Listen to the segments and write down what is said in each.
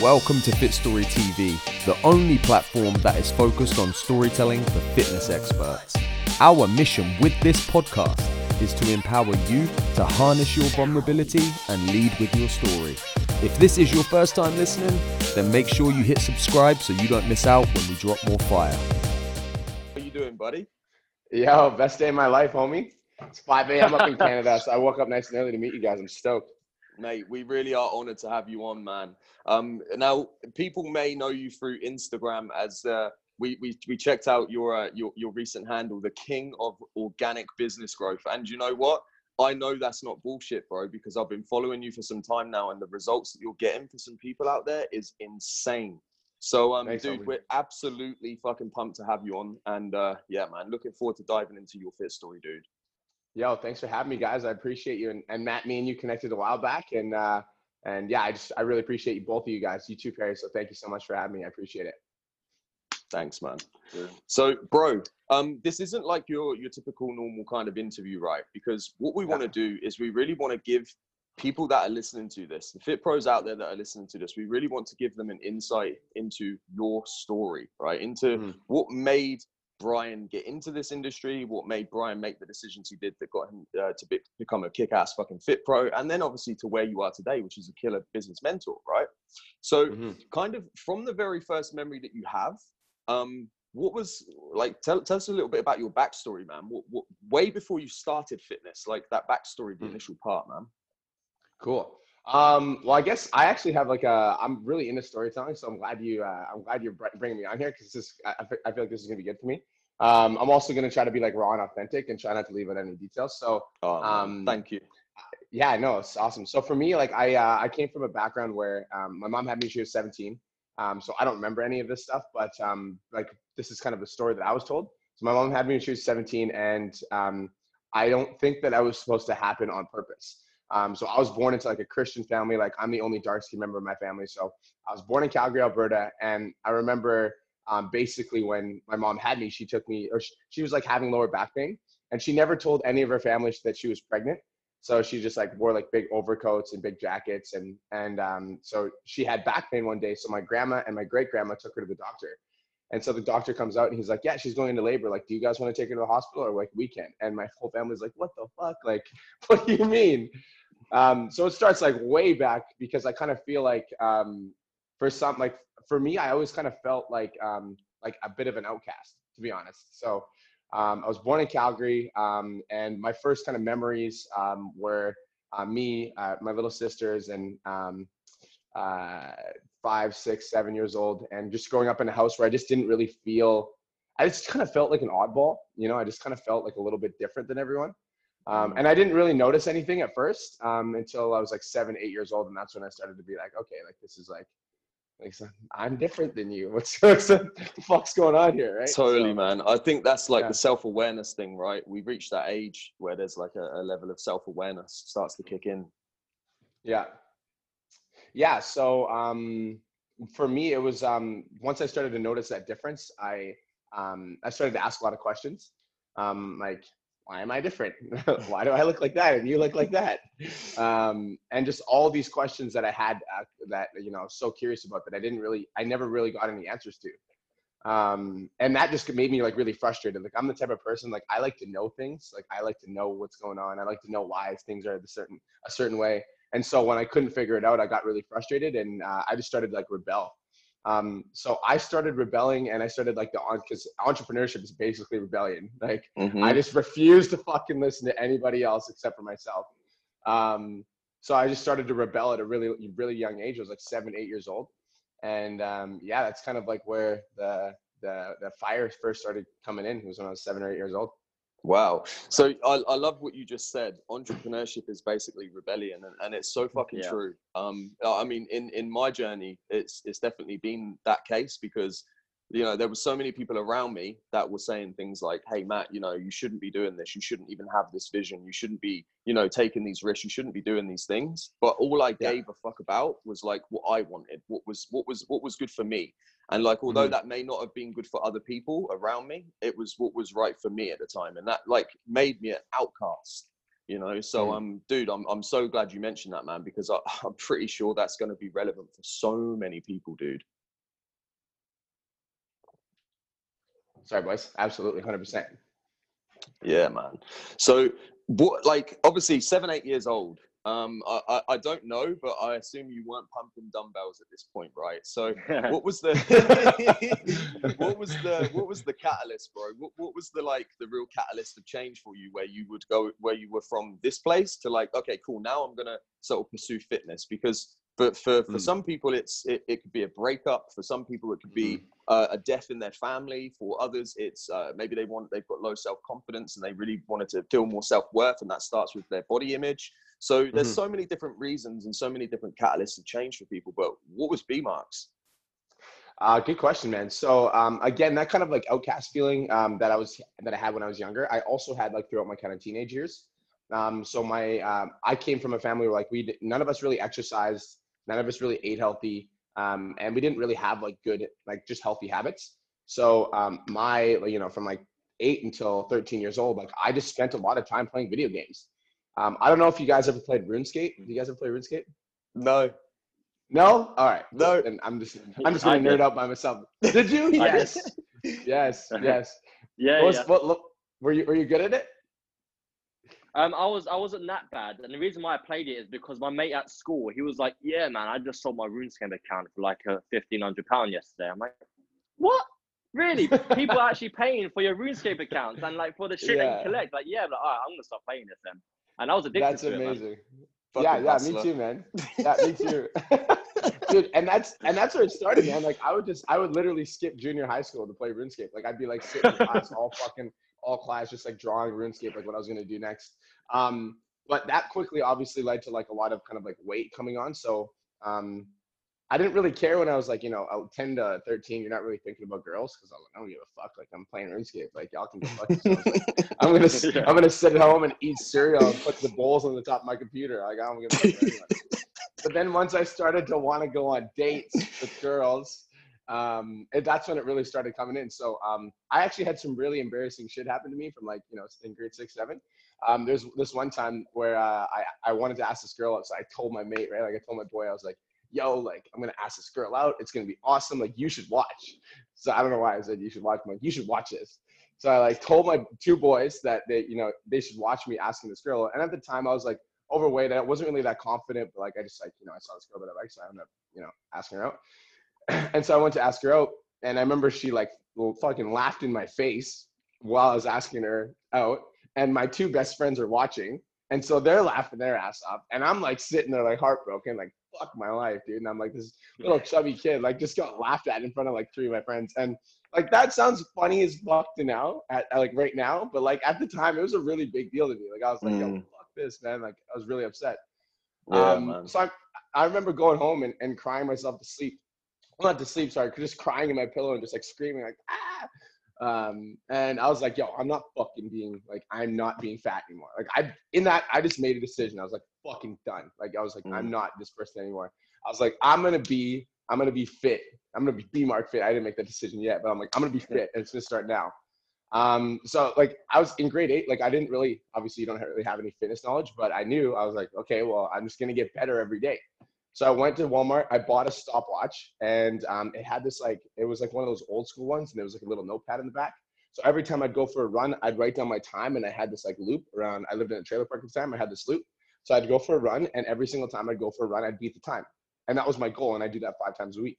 welcome to Fit Story TV, the only platform that is focused on storytelling for fitness experts. Our mission with this podcast is to empower you to harness your vulnerability and lead with your story. If this is your first time listening, then make sure you hit subscribe so you don't miss out when we drop more fire. How you doing, buddy? Yo, best day of my life, homie. It's 5 a.m. up in Canada, so I woke up nice and early to meet you guys. I'm stoked. Mate, we really are honored to have you on, man. Um, now, people may know you through Instagram as uh, we, we we checked out your, uh, your your recent handle, the king of organic business growth. And you know what? I know that's not bullshit, bro, because I've been following you for some time now, and the results that you're getting for some people out there is insane. So, um, Thanks, dude, we're absolutely fucking pumped to have you on, and uh, yeah, man, looking forward to diving into your fit story, dude. Yo, thanks for having me, guys. I appreciate you. And, and Matt, me and you connected a while back, and uh, and yeah, I just I really appreciate you, both of you guys, you too, Perry. So thank you so much for having me. I appreciate it. Thanks, man. So, bro, um, this isn't like your your typical normal kind of interview, right? Because what we want to do is we really want to give people that are listening to this, the fit pros out there that are listening to this, we really want to give them an insight into your story, right? Into Mhm. what made Brian get into this industry, what made Brian make the decisions he did that got him uh, to be, become a kick-ass fucking fit pro, and then obviously to where you are today, which is a killer business mentor, right? So, Mhm. kind of from the very first memory that you have, um, what was like? Tell, tell us a little bit about your backstory, man. What, what way before you started fitness, like that backstory, the Mm. initial part, man. Cool. Um, well, I guess I actually have like a. I'm really into storytelling, so I'm glad you. Uh, I'm glad you're bringing me on here because this. I, I feel like this is gonna be good for me. Um, I'm also gonna try to be like raw and authentic and try not to leave out any details. So Oh, Um, thank you. yeah, no, it's awesome. So for me, like I uh, I came from a background where um, my mom had me when she was 17. Um, so I don't remember any of this stuff, but um, like this is kind of the story that I was told. So my mom had me when she was 17, and um, I don't think that I was supposed to happen on purpose. Um, so I was born into like a Christian family. Like I'm the only dark skin member of my family. So I was born in Calgary, Alberta, and I remember um, basically when my mom had me, she took me, or she, she was like having lower back pain, and she never told any of her family that she was pregnant. So she just like wore like big overcoats and big jackets, and and um, so she had back pain one day. So my grandma and my great grandma took her to the doctor, and so the doctor comes out and he's like, "Yeah, she's going into labor. Like, do you guys want to take her to the hospital or like we can?" And my whole family's like, "What the fuck? Like, what do you mean?" Um, so it starts like way back because I kind of feel like um, for some like for me, I always kind of felt like um, like a bit of an outcast, to be honest. So um, I was born in Calgary, um, and my first kind of memories um, were uh, me, uh, my little sisters, and um, uh, five, six, seven years old, and just growing up in a house where I just didn't really feel. I just kind of felt like an oddball, you know. I just kind of felt like a little bit different than everyone, um, and I didn't really notice anything at first um, until I was like seven, eight years old, and that's when I started to be like, okay, like this is like, like I'm different than you. What's what's the fuck's going on here, right? Totally, So- man. I think that's like Yeah. the self awareness thing, right? We've reached that age where there's like a, a level of self awareness starts to kick in. Yeah. Yeah. So um, for me, it was um, once I started to notice that difference, I um, I started to ask a lot of questions, um, like why am I different? why do I look like that and you look like that? Um, and just all these questions that I had uh, that you know I was so curious about that I didn't really, I never really got any answers to. Um, and that just made me like really frustrated. Like I'm the type of person like I like to know things. Like I like to know what's going on. I like to know why things are the certain a certain way. And so when I couldn't figure it out, I got really frustrated and uh, I just started like rebel. Um, so I started rebelling and I started like the on because entrepreneurship is basically rebellion. Like Mhm. I just refused to fucking listen to anybody else except for myself. Um, so I just started to rebel at a really, really young age. I was like seven, eight years old, and um, yeah, that's kind of like where the the the fire first started coming in. It was when I was seven or eight years old. Wow. So I, I love what you just said. Entrepreneurship is basically rebellion, and, and it's so fucking Yeah. true. Um, I mean, in in my journey, it's it's definitely been that case because you know there were so many people around me that were saying things like, "Hey, Matt, you know, you shouldn't be doing this. You shouldn't even have this vision. You shouldn't be, you know, taking these risks. You shouldn't be doing these things." But all I Yeah. gave a fuck about was like what I wanted, what was what was what was good for me. And like, although Mhm. that may not have been good for other people around me, it was what was right for me at the time, and that like made me an outcast. You know, so Mm. um, dude, I'm I'm so glad you mentioned that, man, because I, I'm pretty sure that's going to be relevant for so many people, dude. Sorry, boys. Absolutely, hundred percent. Yeah, man. So, what, like, obviously, seven, eight years old. Um, I, I, I don't know, but I assume you weren't pumping dumbbells at this point, right? So, what was the, what was the, what was the catalyst, bro? What, what was the like the real catalyst of change for you, where you would go, where you were from this place to like, okay, cool, now I'm gonna sort of pursue fitness because. But for, for Mm. some people, it's it, it could be a breakup. For some people, it could be uh, a death in their family. For others, it's uh, maybe they want they've got low self confidence and they really wanted to feel more self worth, and that starts with their body image. So there's Mhm. so many different reasons and so many different catalysts of change for people. But what was B marks? Uh, good question, man. So um, again, that kind of like outcast feeling um, that I was that I had when I was younger, I also had like throughout my kind of teenage years. Um, so my um, I came from a family where like we none of us really exercised, none of us really ate healthy, um, and we didn't really have like good like just healthy habits. So um, my you know from like eight until 13 years old, like I just spent a lot of time playing video games. Um, I don't know if you guys ever played RuneScape. Do you guys ever play RuneScape? No, No. All right. No. And I'm just I'm just gonna nerd did. out by myself. Did you? I. Yes. Yes. Yes. Yeah, What was, yeah. what, look, were you were you good at it? Um, I was I wasn't that bad, and the reason why I played it is because my mate at school, he was like, "Yeah, man, I just sold my RuneScape account for like a fifteen hundred pound yesterday." I'm like, "What? Really? People are actually paying for your RuneScape accounts and like for the shit that you collect?" Like, yeah, but all right, I'm gonna stop playing this then. And I was addicted That's to it. man. amazing. Fucking yeah, yeah, hustler. me too, man. Yeah, me too. Dude, and that's and that's where it started, man. Like I would just I would literally skip junior high school to play RuneScape. Like I'd be like sitting in class all fucking all class just like drawing RuneScape like what I was gonna do next. Um, but that quickly obviously led to like a lot of kind of like weight coming on. So um I didn't really care when I was like, you know, uh, 10 to 13. You're not really thinking about girls because I'm like, I don't give a fuck. Like, I'm playing RuneScape. Like, y'all can go fuck yourselves. Like, I'm gonna, Yeah. I'm gonna sit at home and eat cereal and put the bowls on the top of my computer. Like, I don't give a fuck. but then once I started to want to go on dates with girls, um, and that's when it really started coming in. So um, I actually had some really embarrassing shit happen to me from like, you know, in grade six, seven. Um, there's this one time where uh, I, I wanted to ask this girl out. So I told my mate, right? Like I told my boy, I was like, yo, like I'm gonna ask this girl out. It's gonna be awesome. Like you should watch. So I don't know why I said you should watch. I'm like, you should watch this. So I like told my two boys that they, you know, they should watch me asking this girl. And at the time I was like overweight. I wasn't really that confident, but like I just like, you know, I saw this girl that I liked, so I ended up, you know, asking her out. and so I went to ask her out, and I remember she like well, fucking laughed in my face while I was asking her out. And my two best friends are watching. And so they're laughing their ass off. And I'm like sitting there like heartbroken, like fuck my life, dude. And I'm like this little chubby kid, like just got laughed at in front of like three of my friends. And like that sounds funny as fuck to now, at, like right now. But like at the time, it was a really big deal to me. Like I was like, yo, Mm. fuck this, man. Like I was really upset. Yeah, um, man. So I, I remember going home and, and crying myself to sleep. Well, not to sleep, sorry, just crying in my pillow and just like screaming like ah. Um, and I was like, yo, I'm not fucking being like I'm not being fat anymore. Like I in that I just made a decision. I was like fucking done. Like I was like I'm Mm. not this person anymore. I was like I'm gonna be I'm gonna be fit. I'm gonna be B mark fit. I didn't make that decision yet, but I'm like I'm gonna be fit and it's gonna start now. Um, so like I was in grade eight, like I didn't really, obviously you don't really have any fitness knowledge, but I knew I was like, okay, well, I'm just gonna get better every day. So I went to Walmart, I bought a stopwatch and um, it had this like, it was like one of those old school ones and there was like a little notepad in the back. So every time I'd go for a run, I'd write down my time and I had this like loop around, I lived in a trailer park at the time, I had this loop. So I'd go for a run and every single time I'd go for a run, I'd beat the time. And that was my goal and I do that five times a week.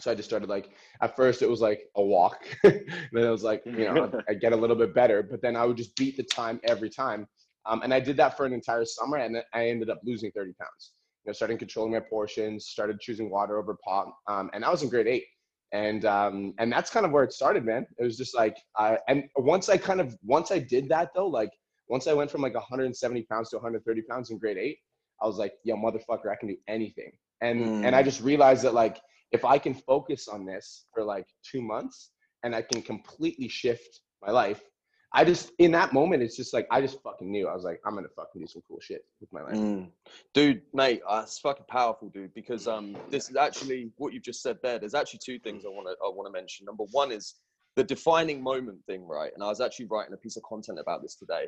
So I just started like, at first it was like a walk. then it was like, you know, I get a little bit better, but then I would just beat the time every time. Um, and I did that for an entire summer and then I ended up losing 30 pounds. Know, starting controlling my portions, started choosing water over pop. Um, and I was in grade eight. And um, and that's kind of where it started, man. It was just like, I, and once I kind of, once I did that though, like once I went from like 170 pounds to 130 pounds in grade eight, I was like, yo, motherfucker, I can do anything. And and I Mm. just realized that like if I can focus on this for like two months and I can completely shift my life, I just in that moment it's just like I just fucking knew I was like I'm gonna fucking do some cool shit with my life. Mm. Dude, mate, uh, it's fucking powerful, dude. Because um, this is actually what you've just said there. There's actually two things I want to I want to mention. Number one is the defining moment thing, right? And I was actually writing a piece of content about this today.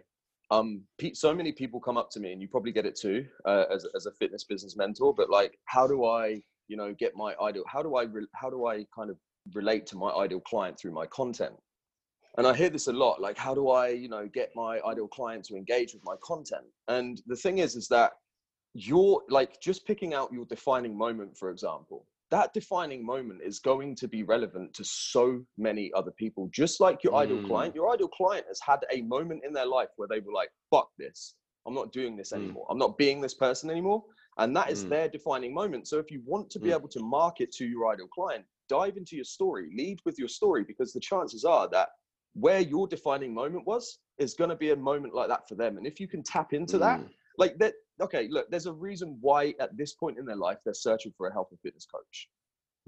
um, so many people come up to me, and you probably get it too, uh, as as a fitness business mentor. But like, how do I, you know, get my ideal? How do I, re- how do I kind of relate to my ideal client through my content? And I hear this a lot. Like, how do I, you know, get my ideal client to engage with my content? And the thing is, is that you're like just picking out your defining moment, for example that defining moment is going to be relevant to so many other people. Just like your mm. ideal client, your ideal client has had a moment in their life where they were like, fuck this. I'm not doing this mm. anymore. Mm. I'm not being this person anymore. And that is mm. their defining moment. So if you want to be mm. able to market to your ideal client, dive into your story, lead with your story, because the chances are that where your defining moment was is going to be a moment like that for them. And if you can tap into that, mm. like that, okay, look, there's a reason why at this point in their life they're searching for a health and fitness coach.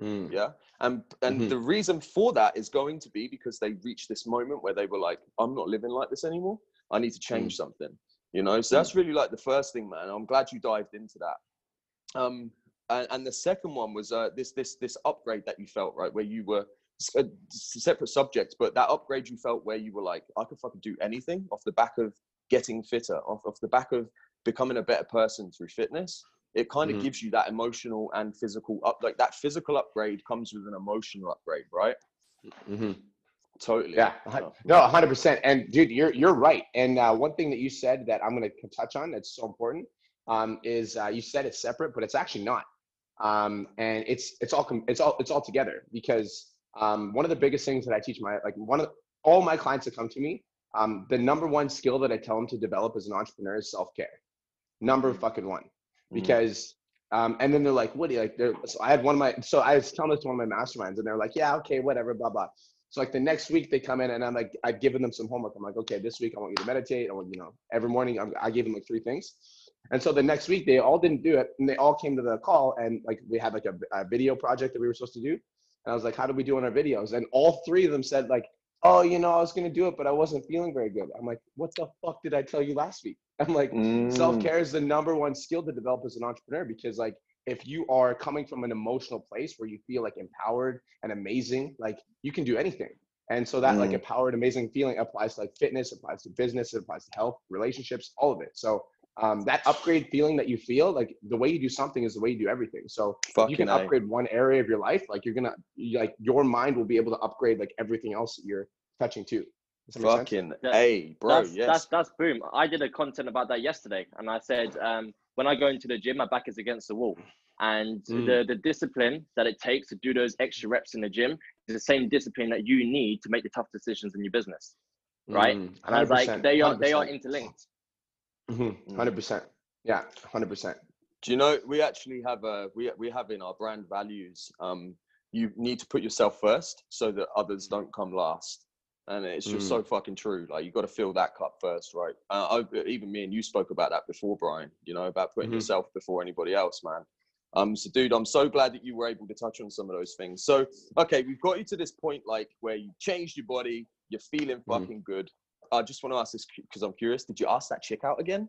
Mm. Yeah. And and mm-hmm. the reason for that is going to be because they reached this moment where they were like, I'm not living like this anymore. I need to change mm. something. You know, so mm. that's really like the first thing, man. I'm glad you dived into that. Um, and, and the second one was uh, this this this upgrade that you felt right where you were separate subject, but that upgrade you felt where you were like, I could fucking do anything off the back of getting fitter, off, off the back of becoming a better person through fitness it kind of mm-hmm. gives you that emotional and physical up like that physical upgrade comes with an emotional upgrade right mm-hmm. totally yeah no 100% and dude you're you're right and uh, one thing that you said that i'm going to touch on that's so important um, is uh, you said it's separate but it's actually not um, and it's it's all it's all it's all together because um, one of the biggest things that i teach my like one of the, all my clients that come to me um, the number one skill that i tell them to develop as an entrepreneur is self-care number mm. fucking one mm-hmm. because um, and then they're like, what do you like? So I had one of my, so I was telling this to one of my masterminds and they're like, yeah, okay, whatever, blah, blah. So like the next week they come in and I'm like, I've given them some homework. I'm like, okay, this week I want you to meditate. I want, you know, every morning I'm, I gave them like three things. And so the next week they all didn't do it and they all came to the call and like we had like a, a video project that we were supposed to do. And I was like, how did we do on our videos? And all three of them said like, oh, you know, I was going to do it, but I wasn't feeling very good. I'm like, what the fuck did I tell you last week? I'm like, mm. self care is the number one skill to develop as an entrepreneur because, like, if you are coming from an emotional place where you feel like empowered and amazing, like you can do anything. And so that mm. like empowered, amazing feeling applies to like fitness, applies to business, it applies to health, relationships, all of it. So um, that upgrade feeling that you feel, like the way you do something is the way you do everything. So Fucking you can upgrade one area of your life, like you're gonna, like your mind will be able to upgrade like everything else that you're touching too. Fucking a bro, that's, yes. That's that's boom. I did a content about that yesterday, and I said um, when I go into the gym, my back is against the wall, and mm. the the discipline that it takes to do those extra reps in the gym is the same discipline that you need to make the tough decisions in your business, right? Mm, and I was like, they are 100%. they are interlinked. Mm-hmm. Mm. Hundred percent. Yeah, hundred percent. Do you know we actually have a we we have in our brand values. Um, you need to put yourself first so that others don't come last and it's just mm. so fucking true. Like you got to fill that cup first, right? Uh, I, even me and you spoke about that before, Brian. You know about putting mm-hmm. yourself before anybody else, man. Um, so dude, I'm so glad that you were able to touch on some of those things. So, okay, we've got you to this point, like where you changed your body, you're feeling mm. fucking mm. good. I just want to ask this because I'm curious. Did you ask that chick out again?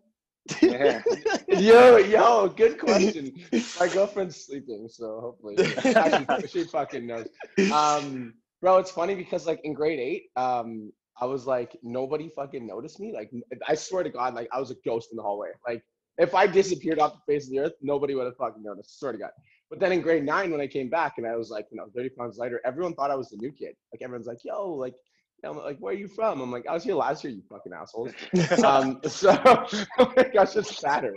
Yeah. yo, yo, good question. My girlfriend's sleeping, so hopefully she, she fucking knows. Um, bro it's funny because like in grade eight um i was like nobody fucking noticed me like i swear to god like i was a ghost in the hallway like if i disappeared off the face of the earth nobody would have fucking noticed swear to god but then in grade nine when i came back and i was like you know 30 pounds lighter everyone thought i was the new kid like everyone's like yo like I'm like, where are you from? I'm like, I was here last year, you fucking assholes. um, so I got just fatter.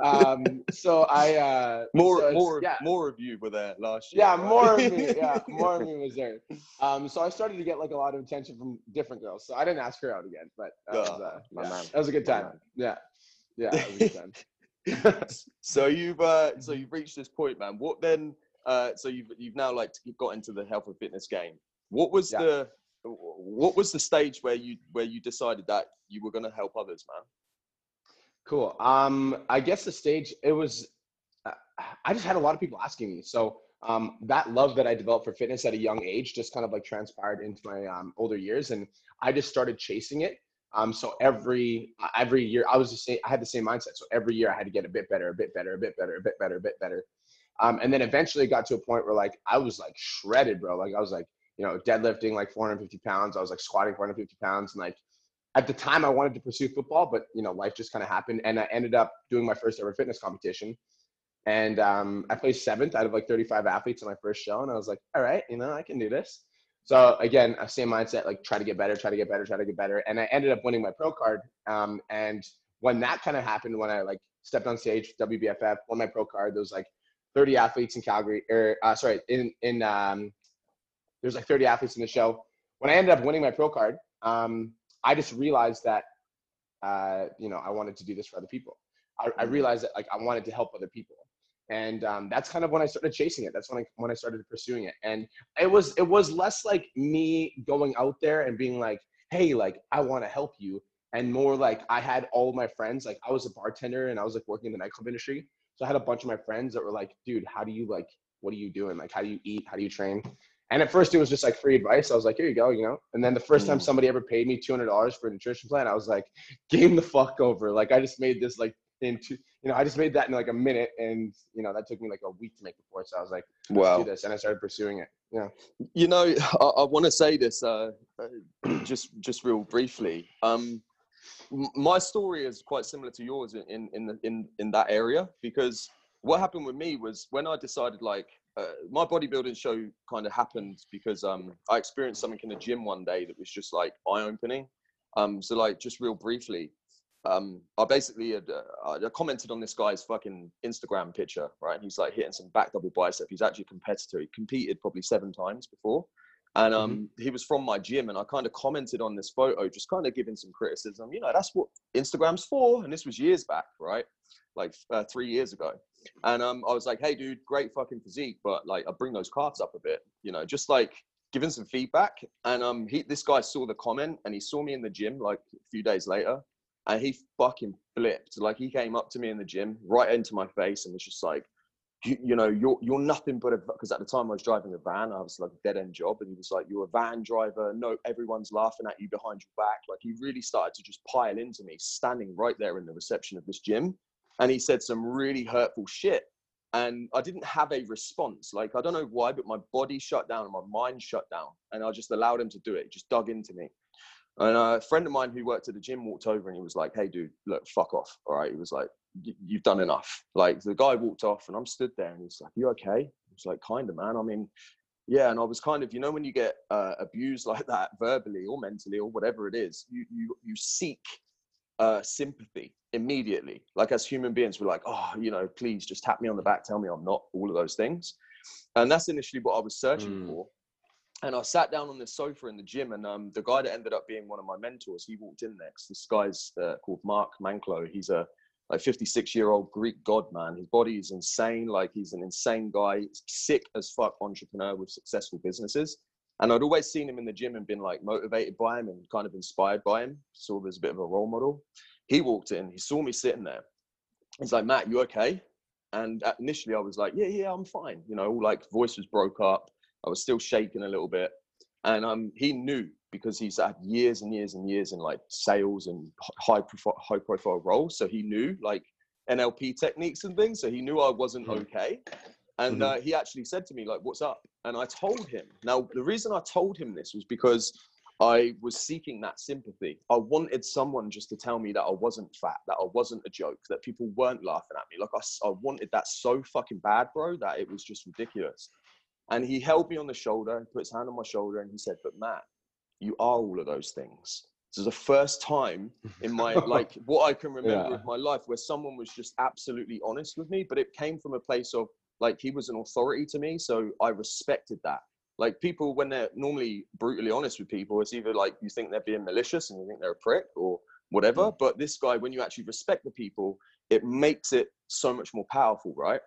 Um, so I uh, more so more yeah. more of you were there last year. Yeah, right? more of me. Yeah, more of me was there. Um, so I started to get like a lot of attention from different girls. So I didn't ask her out again, but that, was, uh, yeah, that was a good time. Yeah, yeah, that was a good time. so you've uh, so you've reached this point, man. What then? Uh, so you've you've now like got into the health and fitness game. What was yeah. the what was the stage where you where you decided that you were going to help others man? Cool. Um i guess the stage it was uh, i just had a lot of people asking me. So um, that love that i developed for fitness at a young age just kind of like transpired into my um, older years and i just started chasing it. Um, so every every year i was the same i had the same mindset. So every year i had to get a bit better a bit better a bit better a bit better a bit better. Um, and then eventually it got to a point where like i was like shredded bro. Like i was like you know, deadlifting like 450 pounds. I was like squatting 450 pounds and like at the time I wanted to pursue football, but you know, life just kind of happened, and I ended up doing my first ever fitness competition. And um, I placed seventh out of like 35 athletes in my first show, and I was like, all right, you know, I can do this. So again, same mindset, like try to get better, try to get better, try to get better, and I ended up winning my pro card. Um, and when that kind of happened, when I like stepped on stage, WBFF, won my pro card, there was like 30 athletes in Calgary, or uh, sorry, in in um, there's like 30 athletes in the show. When I ended up winning my pro card, um, I just realized that, uh, you know, I wanted to do this for other people. I, I Mm-hmm. realized that like I wanted to help other people, and um, that's kind of when I started chasing it. That's when I when I started pursuing it, and it was it was less like me going out there and being like, hey, like I want to help you, and more like I had all my friends. Like I was a bartender and I was like working in the nightclub industry, so I had a bunch of my friends that were like, dude, how do you like, what are you doing? Like, how do you eat? How do you train? And at first it was just like free advice. I was like, here you go, you know. And then the first time Mm. somebody ever paid me two hundred dollars for a nutrition plan, I was like, game the fuck over. Like I just made this like in two, you know, I just made that in like a minute, and you know that took me like a week to make before. So I was like, Wow. do this, and I started pursuing it. Yeah. You know, I, I want to say this uh, uh, just just real briefly. Um, my story is quite similar to yours in in in, the, in in that area because what happened with me was when I decided like uh, my bodybuilding show kind of happened because um, I experienced something in the gym one day that was just like eye opening. Um, so like just real briefly, um, I basically had uh, I commented on this guy's fucking Instagram picture, right? He's like hitting some back double bicep. He's actually a competitor. He competed probably seven times before, and um, he was from my gym. And I kind of commented on this photo, just kind of giving some criticism. You know, that's what Instagram's for. And this was years back, right? Like uh, three years ago. And um, I was like, "Hey, dude, great fucking physique, but like, I bring those calves up a bit, you know, just like." Giving some feedback, and um, he this guy saw the comment, and he saw me in the gym like a few days later, and he fucking flipped. Like he came up to me in the gym, right into my face, and was just like, you, you know, you're you're nothing but a because at the time I was driving a van, I was like a dead end job, and he was like, you're a van driver. No, everyone's laughing at you behind your back. Like he really started to just pile into me, standing right there in the reception of this gym, and he said some really hurtful shit. And I didn't have a response. Like I don't know why, but my body shut down and my mind shut down, and I just allowed him to do it. He just dug into me. And a friend of mine who worked at the gym walked over and he was like, "Hey, dude, look, fuck off. All right." He was like, "You've done enough." Like the guy walked off, and I'm stood there, and he's like, "You okay?" Was like, "Kind of, man. I mean, yeah." And I was kind of, you know, when you get uh, abused like that, verbally or mentally or whatever it is, you you you seek uh, sympathy immediately. Like as human beings, we're like, "Oh, you know, please just tap me on the back, tell me I'm not." All of those things, and that's initially what I was searching Mm. for and I sat down on this sofa in the gym, and um, the guy that ended up being one of my mentors, he walked in next. This guy's uh, called Mark Manklo. He's a like 56 year old Greek god man. His body is insane. Like he's an insane guy, sick as fuck entrepreneur with successful businesses. And I'd always seen him in the gym and been like motivated by him and kind of inspired by him. Saw him as a bit of a role model. He walked in. He saw me sitting there. He's like, Matt, you okay? And initially I was like, yeah, yeah, I'm fine. You know, like voice was broke up. I was still shaking a little bit. And um, he knew because he's had years and years and years in like sales and high profile, high profile roles. So he knew like NLP techniques and things. So he knew I wasn't Mhm. okay. And Mhm. uh, he actually said to me like, "What's up?" And I told him. Now the reason I told him this was because I was seeking that sympathy. I wanted someone just to tell me that I wasn't fat, that I wasn't a joke, that people weren't laughing at me. Like I wanted that so fucking bad, bro, that it was just ridiculous. And he held me on the shoulder, he put his hand on my shoulder, and he said, "But Matt, you are all of those things." This is the first time in my like what I can remember Yeah. of my life where someone was just absolutely honest with me, but it came from a place of like he was an authority to me, so I respected that. Like people, when they're normally brutally honest with people, it's either like you think they're being malicious and you think they're a prick or whatever. But this guy, when you actually respect the people, it makes it so much more powerful, right?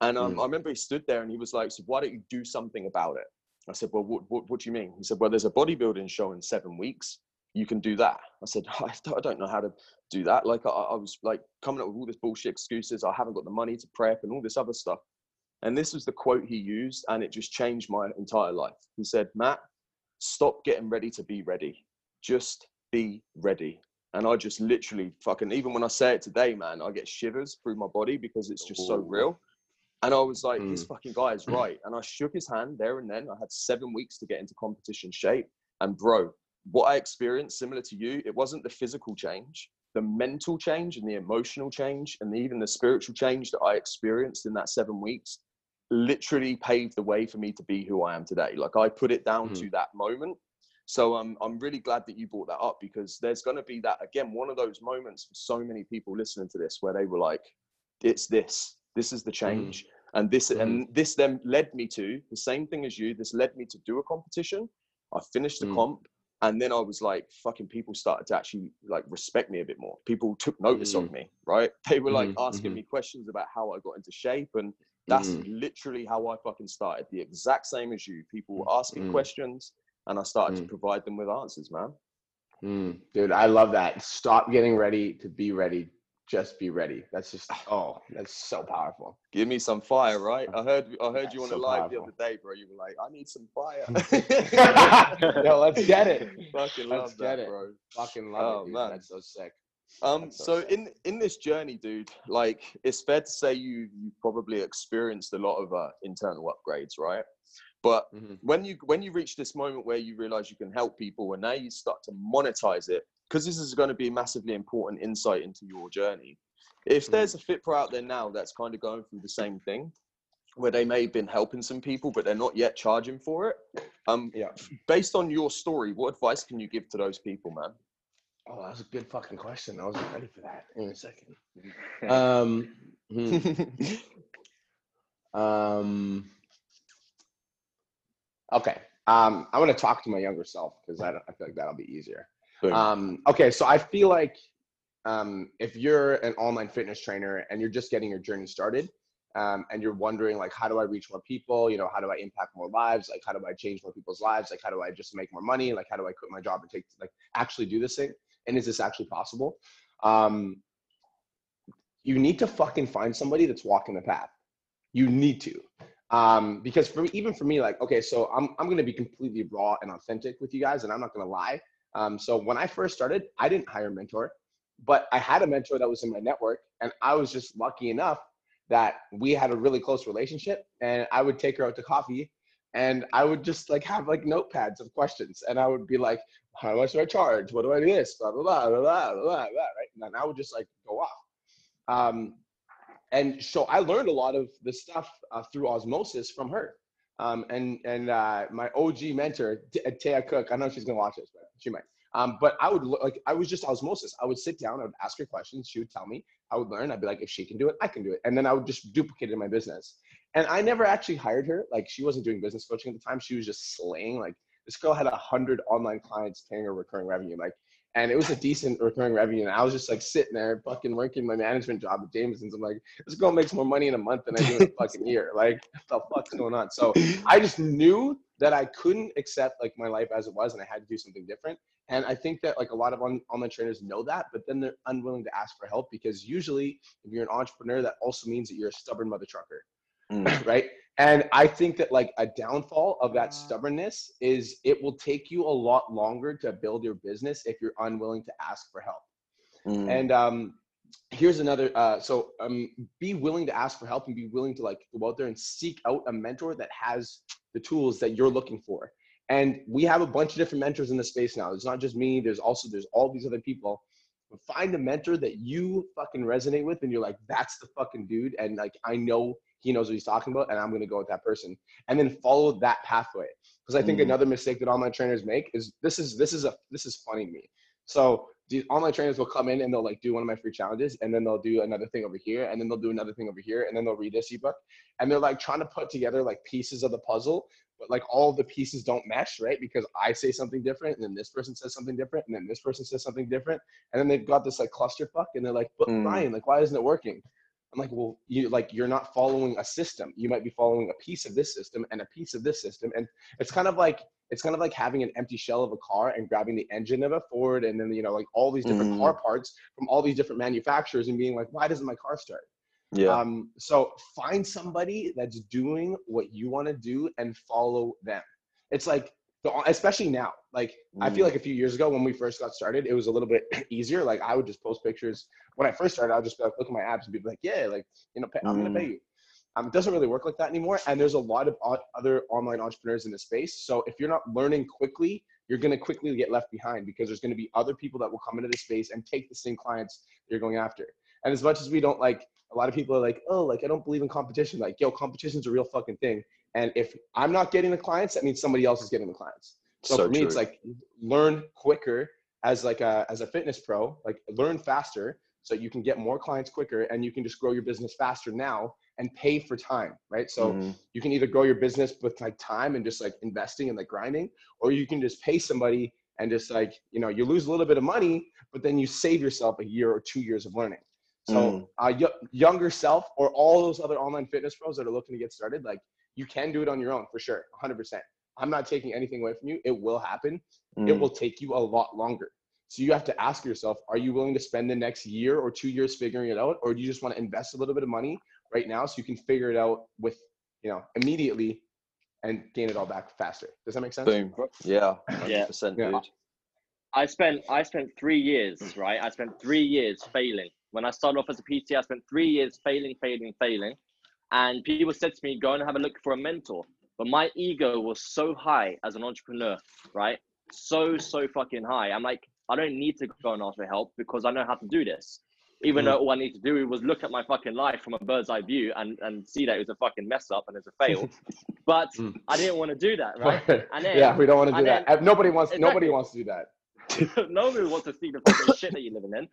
And um, Mm. I remember he stood there and he was like, "So why don't you do something about it?" I said, "Well, what, what, what do you mean?" He said, "Well, there's a bodybuilding show in seven weeks. You can do that." I said, "I don't- I don't know how to do that. Like, I, I was like coming up with all this bullshit excuses. I haven't got the money to prep and all this other stuff." And this was the quote he used, and it just changed my entire life. He said, "Matt, stop getting ready to be ready. Just be ready." And I just literally fucking, even when I say it today, man, I get shivers through my body because it's just so real. And I was like, this Mm. fucking guy is right. And I shook his hand there and then. I had seven weeks to get into competition shape. And bro, what I experienced, similar to you, it wasn't the physical change, the mental change and the emotional change, and even the spiritual change that I experienced in that seven weeks literally paved the way for me to be who I am today. Like I put it down Mhm. to that moment. So um, I'm really glad that you brought that up because there's going to be that again one of those moments for so many people listening to this where they were like, "It's this. This is the change." And this and this then led me to the same thing as you. This led me to do a competition. I finished the Mm. comp, and then I was like, "Fucking!" People started to actually like respect me a bit more. People took notice of me, right? They were like Mhm, asking mhm. me questions about how I got into shape, and that's Mhm. literally how I fucking started. The exact same as you. People were asking Mm. questions, and I started to Mm. provide them with answers, man. Mm, dude, I love that. Stop getting ready to be ready. Just be ready. That's just oh, that's so powerful. Give me some fire, right? I heard I heard That's you on so a live the other day, bro. You were like, I need some fire. Yo, let's get it. Fucking Let's love get that, it. bro. Fucking love Oh, it, dude. man. That's so sick. Um, so in in this journey, dude, like it's fair to say you you probably experienced a lot of uh, internal upgrades, right? But Mhm. when you when you reach this moment where you realize you can help people, and now you start to monetize it, because this is going to be massively important insight into your journey. If Mhm. there's a fit pro out there now that's kind of going through the same thing, where they may have been helping some people, but they're not yet charging for it, um, Yeah. based on your story, what advice can you give to those people, man? Oh, that was a good fucking question. I wasn't ready for that. In a second. Um. hmm. Um. Okay. Um. I'm gonna talk to my younger self because I, don't- I feel like that'll be easier. Um, okay, so I feel like um, if you're an online fitness trainer and you're just getting your journey started, um, and you're wondering like, how do I reach more people? You know, how do I impact more lives? Like, how do I change more people's lives? Like, how do I just make more money? Like, how do I quit my job and take like actually do this thing? And is this actually possible? Um, you need to fucking find somebody that's walking the path. You need to. Um, because for me, even for me, like, okay, so I'm, I'm going to be completely raw and authentic with you guys, and I'm not going to lie. Um, so when I first started, I didn't hire a mentor, but I had a mentor that was in my network, and I was just lucky enough that we had a really close relationship, and I would take her out to coffee, and I would just like have like notepads of questions, and I would be like, "How much do I charge? What do I do this? Blah blah blah blah blah blah, blah right?" And then I would just like go off. Um, and so I learned a lot of this stuff uh, through osmosis from her. Um, and and uh, my OG mentor, Taya Cook, I know she's gonna watch this, but she might. Um, but I would like I was just osmosis. I would sit down, I would ask her questions, she would tell me. I would learn. I'd be like, if she can do it, I can do it. And then I would just duplicate it in my business. And I never actually hired her. Like she wasn't doing business coaching at the time. She was just slaying. Like this girl had a hundred online clients paying her recurring revenue. Like, and it was a decent recurring revenue. And I was just like sitting there, fucking working my management job at Jameson's. I'm like, this girl makes more money in a month than I do in a fucking year. Like, what the fuck's going on? So I just knew that I couldn't accept like my life as it was, and I had to do something different. And I think that like a lot of on- online trainers know that, but then they're unwilling to ask for help because usually, if you're an entrepreneur, that also means that you're a stubborn mother trucker, Mm. right? And I think that like a downfall of that stubbornness is it will take you a lot longer to build your business if you're unwilling to ask for help. Mm. And um, here's another. Uh, so um, be willing to ask for help and be willing to like go out there and seek out a mentor that has the tools that you're looking for. And we have a bunch of different mentors in the space now. It's not just me. There's also there's all these other people. But find a mentor that you fucking resonate with, and you're like, that's the fucking dude. And like, I know he knows what he's talking about, and I'm gonna go with that person. And then follow that pathway. Because I think Mm. another mistake that online trainers make is this is this is a this is funny to me. So these online trainers will come in and they'll like do one of my free challenges and then they'll do another thing over here and then they'll do another thing over here and then they'll read this ebook and they're like trying to put together like pieces of the puzzle but like all the pieces don't mesh right because i say something different and then this person says something different and then this person says something different and then they've got this like clusterfuck and they're like but Mm. Ryan like why isn't it working I'm like, well, you like you're not following a system. You might be following a piece of this system and a piece of this system, and it's kind of like it's kind of like having an empty shell of a car and grabbing the engine of a Ford and then you know like all these different Mhm. car parts from all these different manufacturers and being like, why doesn't my car start? yeah. Um, so find somebody that's doing what you want to do and follow them. It's like, the, especially now, like I feel Mm. like a few years ago when we first got started, it was a little bit easier. Like I would just post pictures when I first started. I would just be like, look at my abs and be like, yeah, like you know, pay, I'm gonna Mm. pay you. Um, it doesn't really work like that anymore. And there's a lot of other online entrepreneurs in the space. So if you're not learning quickly you're going to quickly get left behind because there's going to be other people that will come into the space and take the same clients you're going after. And as much as we don't like, a lot of people are like, oh, like I don't believe in competition. Like, yo, competition's a real fucking thing. And if I'm not getting the clients, that means somebody else is getting the clients. So, So for me, true. it's like learn quicker as like a as a fitness pro. Like learn faster so you can get more clients quicker and you can just grow your business faster now and pay for time, right? So Mhm. you can either grow your business with like time and just like investing and like grinding, or you can just pay somebody and just like you know you lose a little bit of money, but then you save yourself a year or two years of learning. So Mm. uh, y- younger self or all those other online fitness pros that are looking to get started, like you can do it on your own for sure, 100%. I'm not taking anything away from you. It will happen. It Mm. will take you a lot longer. So you have to ask yourself, are you willing to spend the next year or two years figuring it out, or do you just want to invest a little bit of money right now so you can figure it out with, you know, immediately and gain it all back faster? Does that make sense? Boom. Yeah. Yeah. 100%, Yeah. dude. I spent I spent three years, right? I spent three years failing. When I started off as a PT, I spent three years failing, failing, failing. And people said to me, go and have a look for a mentor. But my ego was so high as an entrepreneur, right? So, so fucking high. I'm like, I don't need to go and ask for help because I know how to do this. Even Mm. though all I need to do was look at my fucking life from a bird's eye view and, and see that it was a fucking mess up and it's a fail. but Mm. I didn't want to do that, right? And then, yeah, we don't want to do that. Uh, Nobody wants. Nobody wants to do that. Nobody wants to see the fucking shit that you're living in.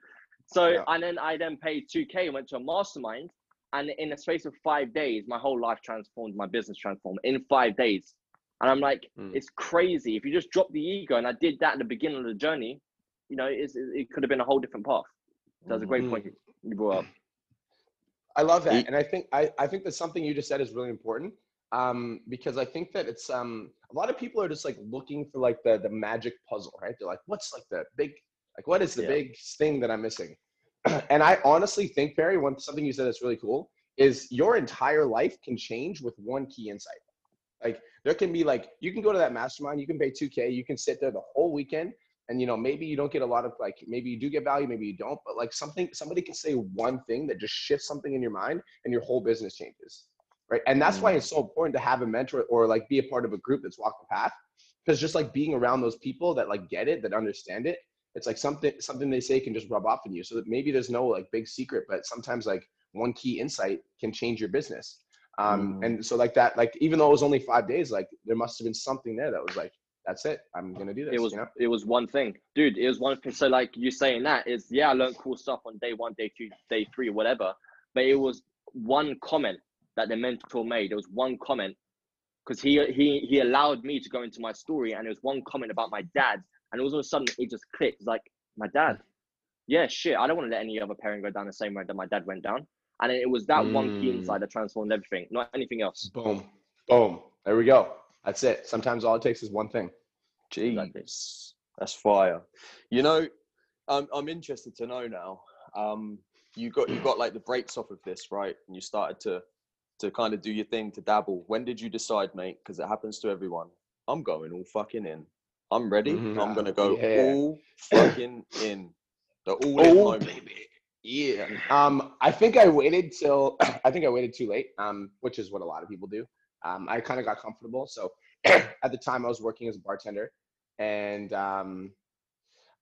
So Yeah. and then I then paid 2K and went to a mastermind. And in the space of five days, my whole life transformed, my business transformed in five days. And I'm like, Mm. it's crazy. If you just drop the ego, and I did that at the beginning of the journey, you know, it's, it could have been a whole different path. That's a great Mm. point you brought up. I love that, and I think I, I think that something you just said is really important um, because I think that it's um, a lot of people are just like looking for like the the magic puzzle, right? They're like, what's like the big like what is the Yeah. big thing that I'm missing? and I honestly think Perry, one something you said that's really cool is your entire life can change with one key insight. Like there can be like you can go to that mastermind, you can pay 2K, you can sit there the whole weekend, and you know maybe you don't get a lot of like maybe you do get value, maybe you don't, but like something somebody can say one thing that just shifts something in your mind and your whole business changes. Right. And that's why it's mm. so important to have a mentor or like be a part of a group that's walked the path. Because just like being around those people that like get it, that understand it, it's like something something they say can just rub off on you. So that maybe there's no like big secret, but sometimes like one key insight can change your business. Um, Mm. and so like that, like even though it was only five days, like there must have been something there that was like, that's it. I'm gonna do this. It was you know? it was one thing, dude. It was one thing. So like you saying that is yeah, I learned cool stuff on day one, day two, day three, whatever. But it was one comment that the mentor made. It was one comment because he he he allowed me to go into my story, and it was one comment about my dad, and all of a sudden it just clicked. It's like my dad. Yeah, shit. I don't want to let any other parent go down the same road that my dad went down. And it was that one key Mm. insight that transformed everything, not anything else. Boom, boom. There we go. That's it. Sometimes all it takes is one thing. Exactly. Jeez, that's fire. You know, I'm I'm interested to know now. Um, you got you got like the brakes off of this, right? And you started to to kind of do your thing to dabble. When did you decide, mate? Because it happens to everyone. I'm going all fucking in. I'm ready. Mhm. I'm gonna go Yeah. all fucking in. The all in Oh, moment. baby. Yeah. Um, I think I waited till I think I waited too late, um, which is what a lot of people do. Um, I kind of got comfortable. So at the time I was working as a bartender and um,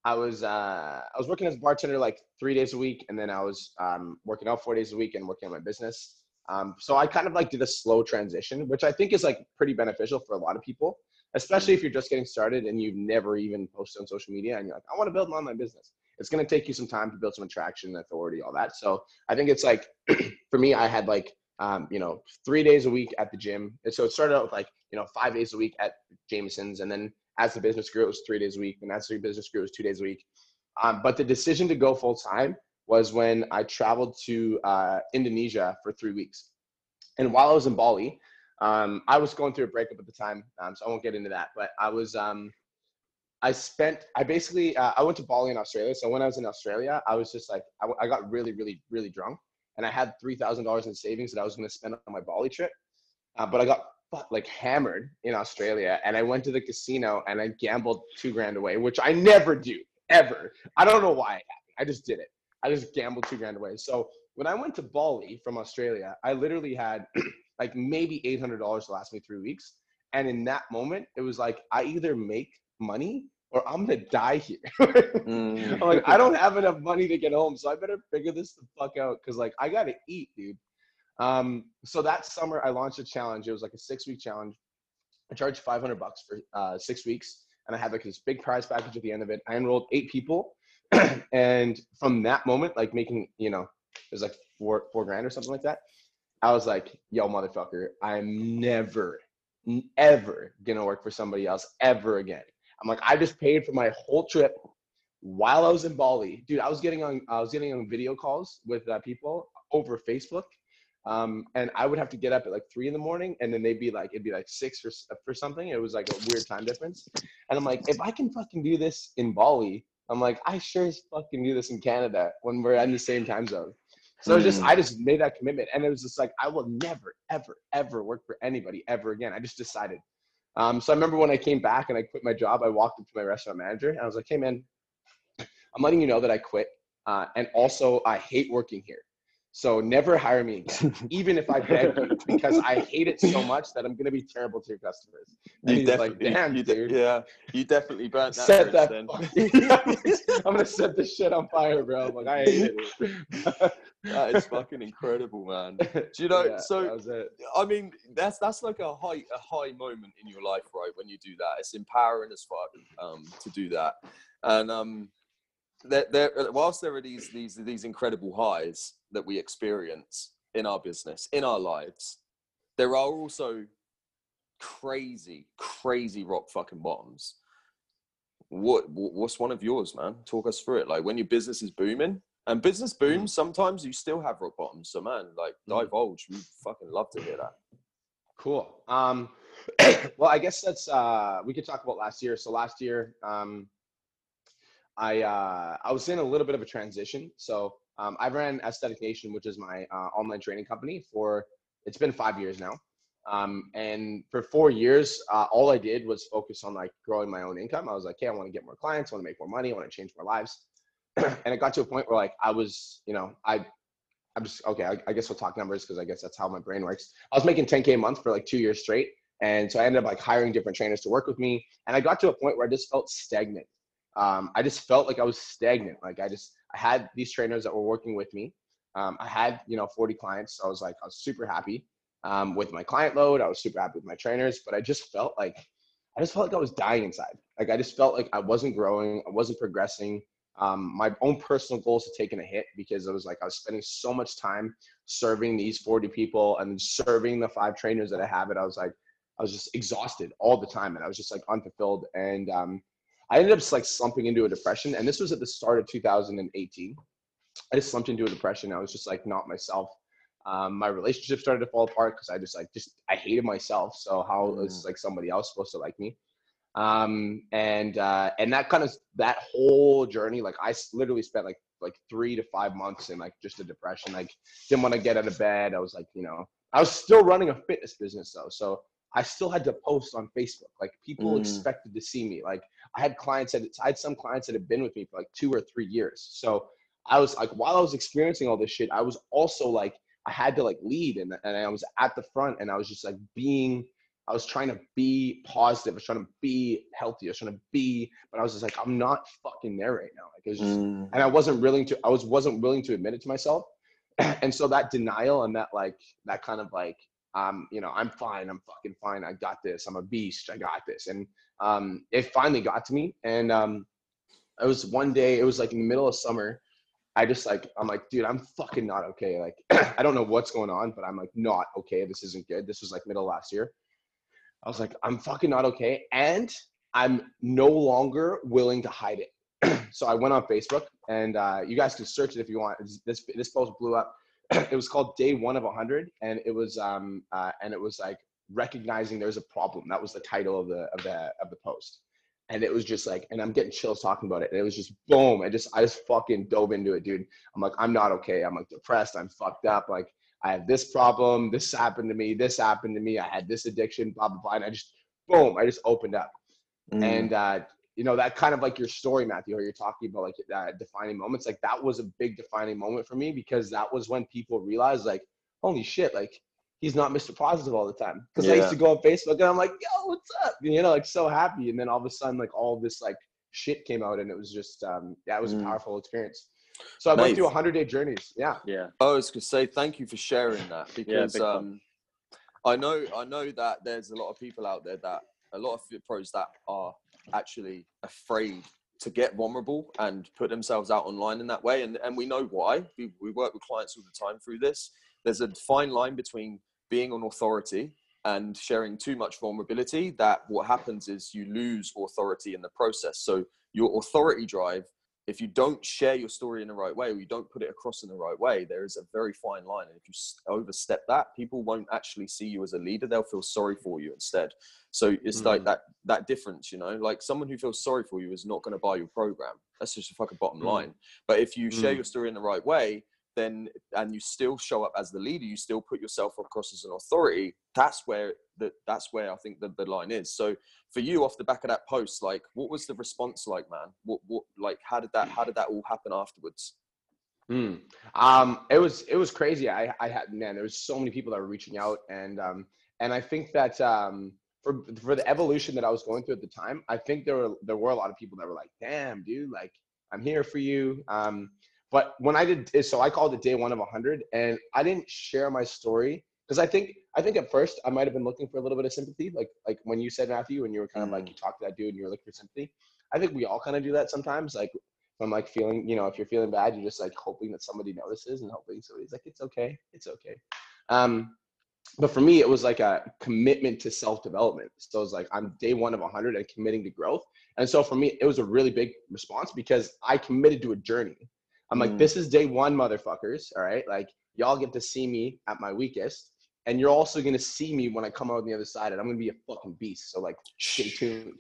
I was uh, I was working as a bartender like three days a week, and then I was um, working out four days a week and working on my business. Um, so I kind of like did a slow transition, which I think is like pretty beneficial for a lot of people, especially if you're just getting started and you've never even posted on social media and you're like, I want to build an online business. It's going to take you some time to build some attraction, authority, all that. So I think it's like, for me, I had like, um, you know, three days a week at the gym. And so it started out with like, you know, five days a week at Jameson's. And then as the business grew, it was three days a week. And as the business grew, it was two days a week. Um, but the decision to go full time was when I traveled to uh, Indonesia for three weeks. And while I was in Bali, um, I was going through a breakup at the time, um, so I won't get into that. But I was, um, I spent, I basically, uh, I went to Bali in Australia. So when I was in Australia, I was just like, I, I got really, really, really drunk, and I had three thousand dollars in savings that I was going to spend on my Bali trip. Uh, but I got like hammered in Australia, and I went to the casino and I gambled two grand away, which I never do ever. I don't know why. I just did it. I just gambled two grand away. So when I went to Bali from Australia, I literally had like maybe eight hundred dollars to last me three weeks. And in that moment, it was like I either make money or I'm gonna die here. Mm. I'm like, I don't have enough money to get home, so I better figure this the fuck out because like I gotta eat, dude. Um, so that summer I launched a challenge. It was like a six week challenge. I charged 500 bucks for uh, six weeks, and I had like this big prize package at the end of it. I enrolled eight people, and from that moment, like making you know, it was like four four grand or something like that. I was like, yo, motherfucker, I'm never, ever gonna work for somebody else ever again. I'm like, I just paid for my whole trip while I was in Bali, dude. I was getting on, I was getting on video calls with uh, people over Facebook, um, and I would have to get up at like three in the morning, and then they'd be like, it'd be like six or s- for something. It was like a weird time difference, and I'm like, if I can fucking do this in Bali, I'm like, I sure as fuck can do this in Canada when we're in the same time zone. So it's just Mm. I just made that commitment, and it was just like I will never, ever, ever work for anybody ever again. I just decided. Um, so I remember when I came back and I quit my job, I walked up to my restaurant manager and I was like, "Hey man, I'm letting you know that I quit, uh, and also I hate working here. So never hire me again, even if I beg you, because I hate it so much that I'm gonna be terrible to your customers." And You he's like, "Damn, you de- dude." yeah, you definitely burnt that set that. then. I'm gonna set this shit on fire, bro. I'm like, I hate it. that is fucking incredible, man. Do you know? Yeah, so that was it. I mean, that's that's like a high a high moment in your life, right? When you do that, it's empowering as fuck um, to do that. And um, there, there, whilst there are these these these incredible highs that we experience in our business, in our lives, there are also crazy, crazy rock fucking bottoms. What what's one of yours, man? Talk us through it. Like when your business is booming. And business booms, sometimes you still have rock bottoms. So man, like Mhm. divulge. We fucking love to hear that. Cool. Um, well, I guess that's uh, we could talk about last year. So last year, um, I uh, I was in a little bit of a transition. So um, I ran Aesthetic Nation, which is my uh, online training company for it's been five years now. Um, and for four years, uh, all I did was focus on like growing my own income. I was like, hey, I want to get more clients, I want to make more money, I want to change more lives. and it got to a point where like I was, you know, I I'm just okay. I, I guess we'll talk numbers because I guess that's how my brain works. I was making 10k a month for like two years straight, and so I ended up like hiring different trainers to work with me. And I got to a point where I just felt stagnant. Um, I just felt like I was stagnant. Like I just I had these trainers that were working with me. Um, I had you know 40 clients, so I was like I was super happy um, with my client load. I was super happy with my trainers, but I just felt like I just felt like I was dying inside. Like I just felt like I wasn't growing, I wasn't progressing um, my own personal goals had taken a hit because it was like I was spending so much time serving these 40 people and serving the five trainers that I have. And I was like, I was just exhausted all the time, and I was just like unfulfilled. And um, I ended up like slumping into a depression. And this was at the start of 2018. I just slumped into a depression. I was just like not myself. Um, my relationship started to fall apart because I just like just I hated myself. So how is like somebody else supposed to like me? um and uh and that kind of that whole journey like I literally spent like like three to five months in like just a depression like didn't want to get out of bed i was like you know i was still running a fitness business though so i still had to post on facebook like people Mm. expected to see me like i had clients that i had some clients that had been with me for like two or three years so i was like while i was experiencing all this shit i was also like i had to like lead and, and i was at the front and i was just like being I was trying to be positive. I was trying to be healthy. I was trying to be, but I was just like, I'm not fucking there right now. Like it was just, Mm. and I wasn't willing to. I was wasn't willing to admit it to myself. and so that denial and that like that kind of like, um, you know, I'm fine. I'm fucking fine. I got this. I'm a beast. I got this. And um, it finally got to me. And um, it was one day. It was like in the middle of summer. I just like I'm like, dude, I'm fucking not okay. Like I don't know what's going on, but I'm like not okay. This isn't good. This was like middle last year. I was like, I'm fucking not okay. And I'm no longer willing to hide it. so I went on Facebook and uh, you guys can search it if you want. This, this post blew up. It was called day one of 100. And it was, um, uh, and it was like recognizing there's a problem. That was the title of the, of the, of the post. And it was just like, and I'm getting chills talking about it. And it was just boom. I just, I just fucking dove into it, dude. I'm like, I'm not okay. I'm like depressed. I'm fucked up. Like, I have this problem, this happened to me, this happened to me, I had this addiction, blah, blah, blah. And I just, boom, I just opened up. Mm. And, uh, you know, that kind of like your story, Matthew, or you're talking about like that defining moments, like that was a big defining moment for me because that was when people realized, like, holy shit, like he's not Mr. Positive all the time. Because I used to go on Facebook and I'm like, yo, what's up? You know, like so happy. And then all of a sudden, like all this like shit came out, and it was just um, yeah, was Mm. a powerful experience. So I went Nice. through 100 day journeys. Yeah. Yeah. I was going to say thank you for sharing that because big time. um, I know I know that there's a lot of people out there that a lot of fit pros that are actually afraid to get vulnerable and put themselves out online in that way, and and we know why. We we work with clients all the time through this. There's a fine line between being an authority and sharing too much vulnerability. That what happens is you lose authority in the process. So your authority drive if you don't share your story in the right way or you don't put it across in the right way, there is a very fine line. And if you overstep that, people won't actually see you as a leader. They'll feel sorry for you instead. So it's like Mm. that that difference, you know, like someone who feels sorry for you is not going to buy your program. That's just a fucking bottom Mm. line. But if you share Mm. your story in the right way, then and you still show up as the leader, you still put yourself across as an authority. That's where that that's where I think the, the line is. So for you off the back of that post like what was the response like man what what like how did that how did that all happen afterwards Mm. Um, it was it was crazy. I I had man, there was so many people that were reaching out, and um, and I think that um, for for the evolution that I was going through at the time, I think there were there were a lot of people that were like, "Damn, dude, like I'm here for you." Um, but when I did, so I called it day one of 100, and I didn't share my story because I think I think at first I might have been looking for a little bit of sympathy, like like when you said Matthew, and you were kind of like Mm. you talked to that dude and you were looking for sympathy. I think we all kind of do that sometimes, like I'm like feeling, you know, if you're feeling bad, you're just like hoping that somebody notices and hoping somebody's like, it's okay, it's okay. Um, but for me, it was like a commitment to self development. So it was like I'm day one of 100 and committing to growth. And so for me, it was a really big response because I committed to a journey. I'm like, Mm. this is day one, motherfuckers. All right, like y'all get to see me at my weakest, and you're also gonna see me when I come out on the other side, and I'm gonna be a fucking beast. So like, stay tuned.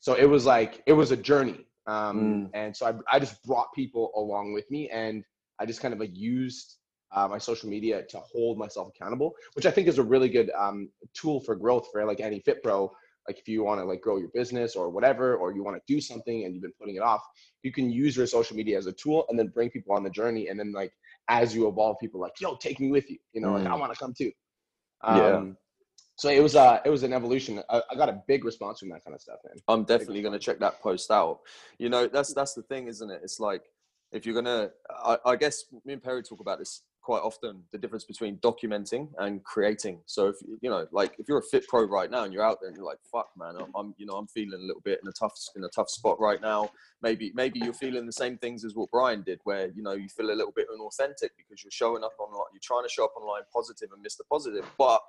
So it was like it was a journey, um, and so I, I just brought people along with me, and I just kind of like used uh, my social media to hold myself accountable, which I think is a really good um, tool for growth for like any fit pro. Like if you want to like grow your business or whatever, or you want to do something and you've been putting it off, you can use your social media as a tool and then bring people on the journey. And then like as you evolve, people like, yo, take me with you. You know, like I Mm. want to come too. Yeah. Um, So it was uh it was an evolution. I, I got a big response from that kind of stuff, man. i'm definitely going to check that post out you know that's that's the thing isn't it it's like if you're gonna I, I guess me and perry talk about this quite often the difference between documenting and creating. So if you know like if you're a fit pro right now and you're out there and you're like fuck man i'm, you know i'm feeling a little bit in a tough in a tough spot right now. Maybe maybe you're feeling the same things as what brian did where you know you feel a little bit unauthentic because you're showing up online you're trying to show up online positive and miss the positive but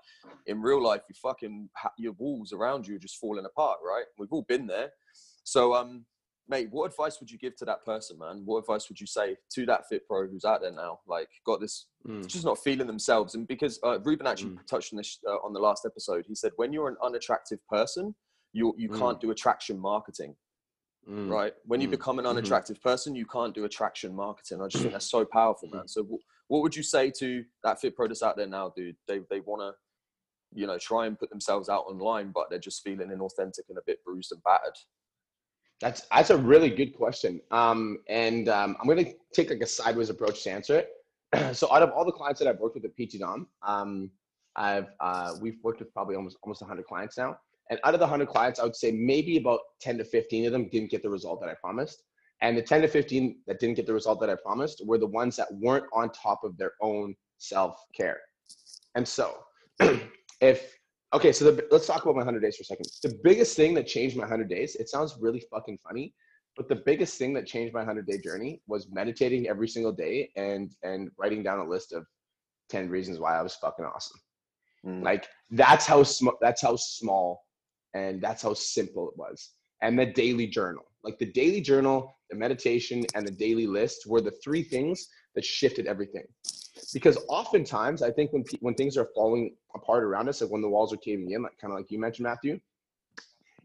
in real life you fucking your walls around you are just falling apart right? We've all been there. So um mate, what advice would you give to that person, man? What advice would you say to that fit pro who's out there now, like got this, Mm. just not feeling themselves? And because uh, Ruben actually Mm. touched on this uh, on the last episode, he said when you're an unattractive person, you you Mm. can't do attraction marketing, Mm. right? When you Mm. become an Mhm. unattractive person, you can't do attraction marketing. I just think that's so powerful, man. So w- what would you say to that fit pro that's out there now, dude? They they want to. You know, try and put themselves out online, but they're just feeling inauthentic and a bit bruised and battered. That's that's a really good question. Um, and um, I'm gonna take like a sideways approach to answer it. so out of all the clients that I've worked with at PT Dom, um, I've uh, we've worked with probably almost almost 100 clients now. And out of the 100 clients, I would say maybe about 10 to 15 of them didn't get the result that I promised. And the 10 to 15 that didn't get the result that I promised were the ones that weren't on top of their own self care. And so, if okay, so the, let's talk about my 100 days for a second. The biggest thing that changed my 100 days, it sounds really fucking funny, but the biggest thing that changed my 100 day journey was meditating every single day and and writing down a list of 10 reasons why I was fucking awesome. Mm. Like that's how sm- that's how small and that's how simple it was. And the daily journal, like the daily journal, the meditation, and the daily list were the three things that shifted everything. Because oftentimes, I think when when things are falling apart around us, like when the walls are caving in, like kind of like you mentioned, Matthew,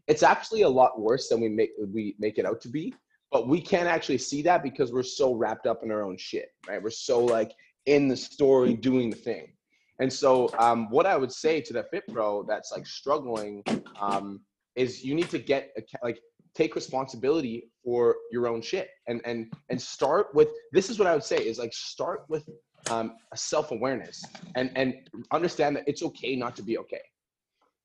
it's actually a lot worse than we make we make it out to be. But we can't actually see that because we're so wrapped up in our own shit, right? We're so like in the story doing the thing. And so, um, what I would say to the fit pro that's like struggling um, is you need to get like take responsibility for your own shit and and and start with this is what I would say is like start with um, a self-awareness and and understand that it's okay not to be okay.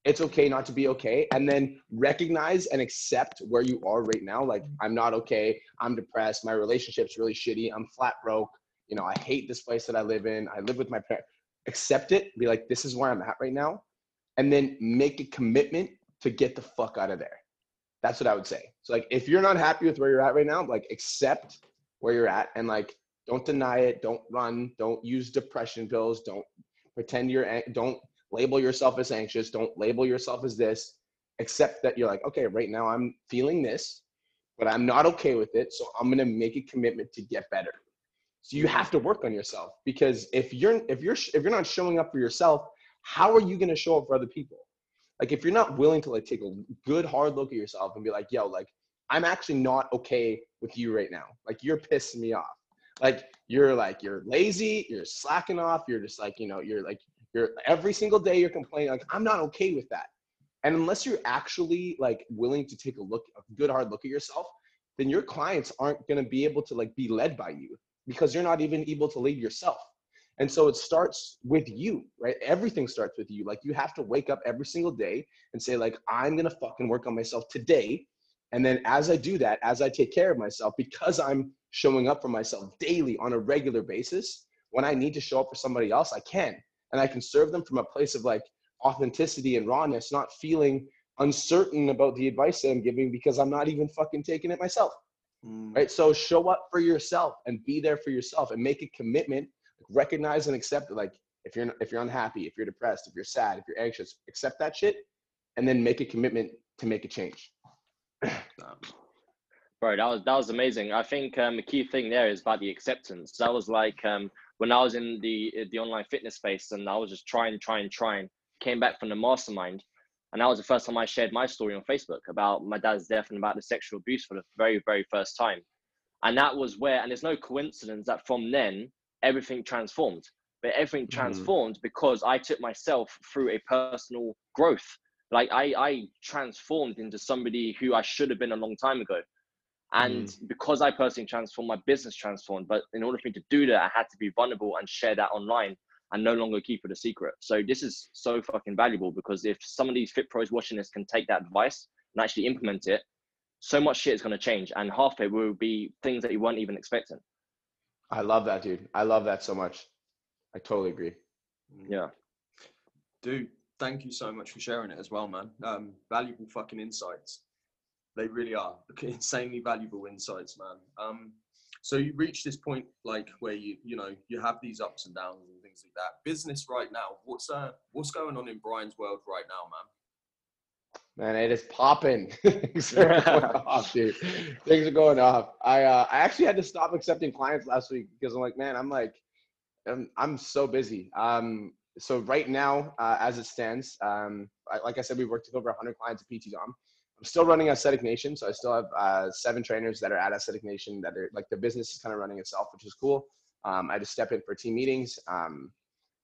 It's okay not to be okay and then recognize and accept where you are right now. Like i'm not okay. I'm depressed. My relationship's really shitty. I'm flat broke. You know i hate this place that i live in. I live with my parents accept it. Be like this is where i'm at right now. And then make a commitment to get the fuck out of there. That's what i would say. So like if you're not happy with where you're at right now like accept where you're at and like don't deny it. Don't run. Don't use depression pills. Don't pretend you're don't label yourself as anxious. Don't label yourself as this accept that you're like okay right now i'm feeling this but i'm not okay with it so i'm going to make a commitment to get better. So you have to work on yourself because if you're if you're if you're not showing up for yourself how are you going to show up for other people? Like if you're not willing to like take a good hard look at yourself and be like yo like i'm actually not okay with you right now. Like you're pissing me off like you're like you're lazy you're slacking off you're just like you know you're like you're every single day you're complaining like i'm not okay with that. And unless you're actually like willing to take a look a good hard look at yourself then your clients aren't going to be able to like be led by you because you're not even able to lead yourself. And so it starts with you right? Everything starts with you. Like you have to wake up every single day and say like i'm going to fucking work on myself today. And then as i do that as i take care of myself because i'm showing up for myself daily on a regular basis when i need to show up for somebody else i can and I can serve them from a place of like authenticity and rawness, not feeling uncertain about the advice that I'm giving because I'm not even fucking taking it myself. Mm. Right. So show up for yourself and be there for yourself and make a commitment, recognize and accept it. Like if you're if you're unhappy, if you're depressed, if you're sad, if you're anxious, accept that shit and then make a commitment to make a change. Bro, that was that was amazing. I think um, the key thing there is about the acceptance. That was like um, when I was in the the online fitness space and I was just trying, trying, trying. Came back from the mastermind, and that was the first time I shared my story on Facebook about my dad's death and about the sexual abuse for the very, very first time. And that was where, and it's no coincidence that from then everything transformed. But everything mm-hmm. transformed because I took myself through a personal growth. Like I, I transformed into somebody who I should have been a long time ago. And mm. because I personally transformed, my business transformed. But in order for me to do that, I had to be vulnerable and share that online and no longer keep it a secret. So this is so fucking valuable because if some of these fit pros watching this can take that advice and actually implement it, so much shit is going to change. And half of it will be things that you weren't even expecting. I love that, dude. I love that so much. I totally agree. Mm. Yeah. Dude, thank you so much for sharing it as well, man. Um, valuable fucking insights. They really are insanely valuable insights, man. Um, so you reach this point like where you you know you have these ups and downs and things like that. Business right now, what's uh what's going on in Brian's world right now, man? Man, it is popping. Things are going off, dude. Things are going off. I uh, I actually had to stop accepting clients last week because I'm like, man, I'm like, I'm I'm so busy. Um, so right now, uh, as it stands, um, I, like I said, we've worked with over 100 clients at PT Dom. I'm still running Aesthetic Nation, so I still have uh, seven trainers that are at Aesthetic Nation that are like the business is kind of running itself, which is cool. Um, I just step in for team meetings, um,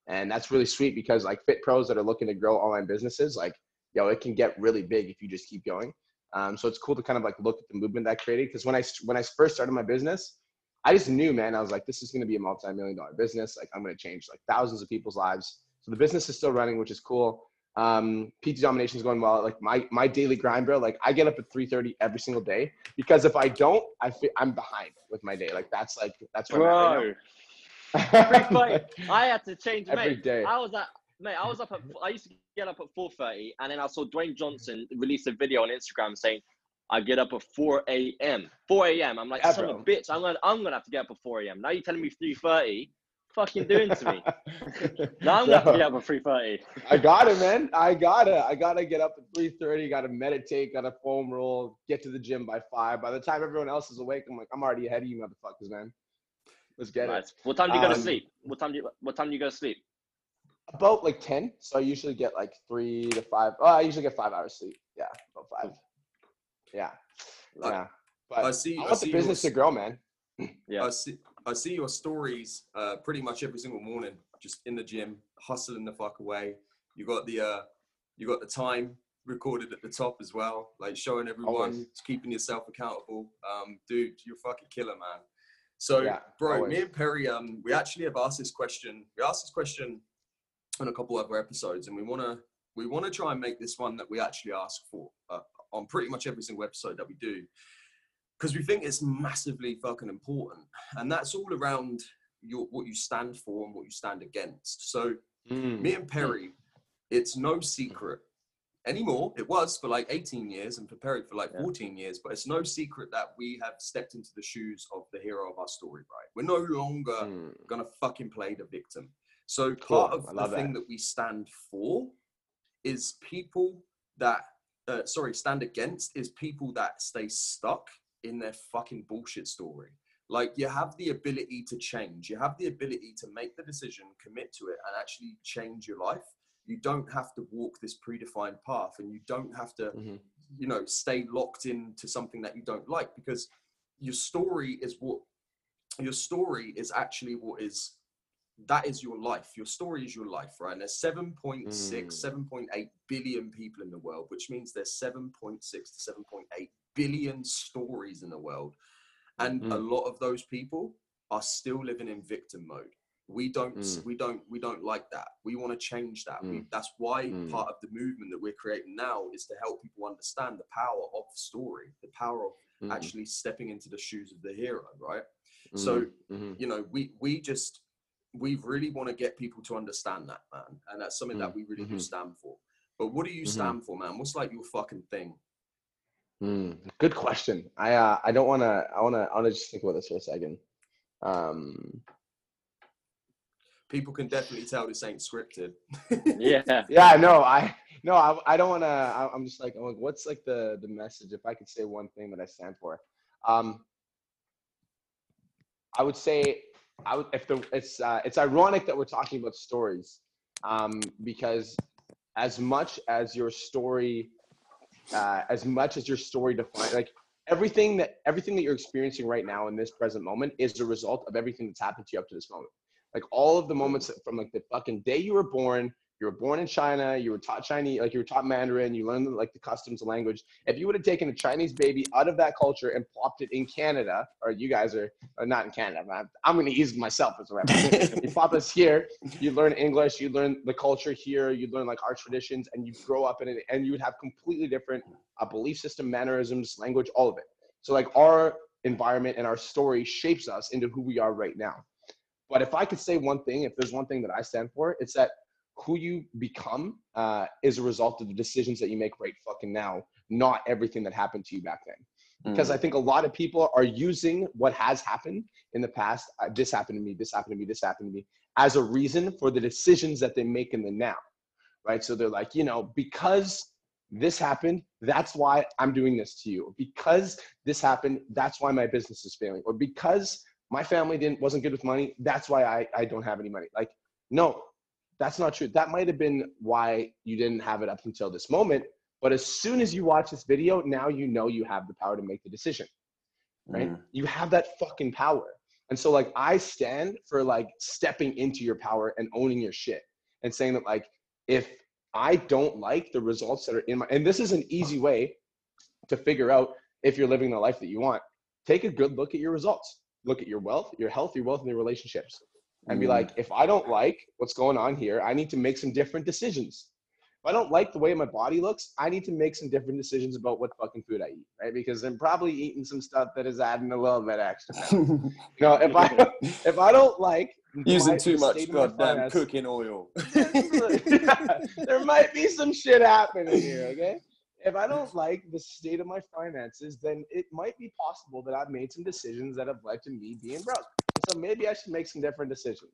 and that's really sweet because like fit pros that are looking to grow online businesses, like yo, it can get really big if you just keep going. Um, so it's cool to kind of like look at the movement that I created because when I when I first started my business, I just knew, man, I was like, this is going to be a multi-million dollar business. Like I'm going to change like thousands of people's lives. So the business is still running, which is cool um pt domination is going well like my my daily grind bro like i get up at 3 every single day because if i don't i feel i'm behind with my day like that's like that's what bro right i had to change every mate. day i was at mate i was up at i used to get up at 4.30 and then i saw dwayne johnson release a video on instagram saying I get up at 4 a.m. 4 a.m. I'm like, yeah, son of a bitch, I'm gonna I'm gonna have to get up at 4 a.m. Now you're telling me 3:30 fucking doing to me? now I'm gonna get up at three thirty. I got it, man. I gotta. I gotta get up at three thirty. Gotta meditate. Gotta foam roll. Get to the gym by five. By the time everyone else is awake, I'm like, I'm already ahead of you, motherfuckers, man. Let's get nice. it. What time do you go um, to sleep? What time do you What time do you go to sleep? About like ten. So I usually get like three to five. Oh, I usually get five hours sleep. Yeah, about five. Yeah, yeah. But I see. I want I see the business to grow, man. Yeah. I see. I see your stories uh, pretty much every single morning, just in the gym, hustling the fuck away. You got the uh, you got the time recorded at the top as well, like showing everyone, Always. keeping yourself accountable. Um, dude, you're fucking killer, man. So, Yeah, bro, always. me and Perry, um, we actually have asked this question. We asked this question on a couple other episodes, and we wanna we wanna try and make this one that we actually ask for uh, on pretty much every single episode that we do, because we think it's massively fucking important, and that's all around your what you stand for and what you stand against. So, Mm. me and Perry, it's no secret anymore. It was for like 18 years and for Perry for like Yeah. 14 years, but it's no secret that we have stepped into the shoes of the hero of our story, right? We're no longer Mm. gonna fucking play the victim. So Cool. part of the love thing that. that we stand for is people that uh, sorry stand against is people that stay stuck in their fucking bullshit story. Like you have the ability to change. You have the ability to make the decision, commit to it, and actually change your life. You don't have to walk this predefined path, and you don't have to Mhm. you know stay locked into something that you don't like because your story is what your story is actually what is that is your life your story is your life right and there's 7.6 Mm. 7.8 billion people in the world which means there's 7.6 to 7.8 billion stories in the world and a Mm. lot of those people are still living in victim mode we don't Mm. we don't we don't like that we want to change that we, Mm. that's why Mm. part of the movement that we're creating now is to help people understand the power of story the power of Mm. actually stepping into the shoes of the hero right so Mm. Mhm. you know we we just we really want to get people to understand that man and that's something that Mm, we really do mhm. stand for but what do you stand for man what's like your fucking thing Mm, good question. I uh, I don't want to. I want to. I want to just think about this for a second. Um, people can definitely tell this ain't scripted Yeah. yeah, no, I no, I, I don't want to. I'm just like, I'm like, what's like the the message? If I could say one thing that I stand for, um, I would say, I would if the it's uh, it's ironic that we're talking about stories, um, because as much as your story, uh, as much as your story defines like everything that everything that you're experiencing right now in this present moment is a result of everything that's happened to you up to this moment. Like all of the moments from like the fucking day you were born, you were born in China, you were taught Chinese, like you were taught Mandarin, you learned like the customs, the language. If you would have taken a Chinese baby out of that culture and plopped it in Canada, or you guys are, or not in Canada, I'm, I'm going to use myself as a reference. you pop us here, you learn English, you learn the culture here, you learn like our traditions, and you grow up in it, and you would have completely different uh, belief system, mannerisms, language, all of it. So like our environment and our story shapes us into who we are right now. But if I could say one thing, if there's one thing that I stand for, it's that who you become uh, is a result of the decisions that you make right fucking now, not everything that happened to you back then. Because I think a lot of people are using what has happened in the past, uh, this happened to me, this happened to me, this happened to me, as a reason for the decisions that they make in the now, right? So they're like, you know, because this happened, that's why I'm doing this to you. Because this happened, that's why my business is failing. Or because my family didn't wasn't good with money, that's why I, I don't have any money. Like, no, that's not true. That might have been why you didn't have it up until this moment. But as soon as you watch this video, now you know you have the power to make the decision. Right? Mm. You have that fucking power. And so like I stand for like stepping into your power and owning your shit and saying that like if I don't like the results that are in my and this is an easy way to figure out if you're living the life that you want. Take a good look at your results. Look at your wealth, your health, your wealth, and your relationships. And be Mm. like, if I don't like what's going on here, I need to make some different decisions. If I don't like the way my body looks, I need to make some different decisions about what fucking food I eat, right? Because I'm probably eating some stuff that is adding a little bit extra. you know, if I if I don't like using too much state of my goddamn cooking oil there might be some shit happening here, okay? If I don't like the state of my finances, then it might be possible that I've made some decisions that have led to me being broke. Maybe I should make some different decisions,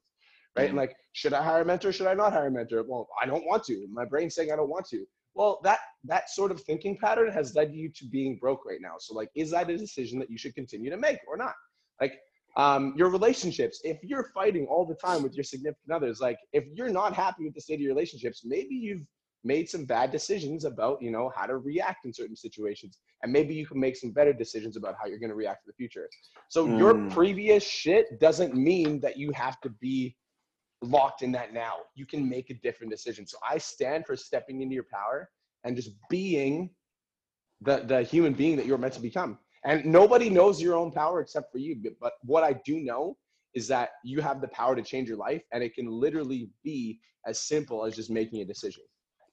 right? And like, should I hire a mentor? Should I not hire a mentor? Well, I don't want to. My brain's saying I don't want to. Well, that that sort of thinking pattern has led you to being broke right now. So like, is that a decision that you should continue to make or not? Like, um, your relationships. If you're fighting all the time with your significant others, like if you're not happy with the state of your relationships, maybe you've made some bad decisions about you know how to react in certain situations and maybe you can make some better decisions about how you're going to react in the future so your Mm. previous shit doesn't mean that you have to be locked in that now you can make a different decision so i stand for stepping into your power and just being the the human being that you're meant to become And nobody knows your own power except for you. But, but what I do know is that you have the power to change your life, and it can literally be as simple as just making a decision.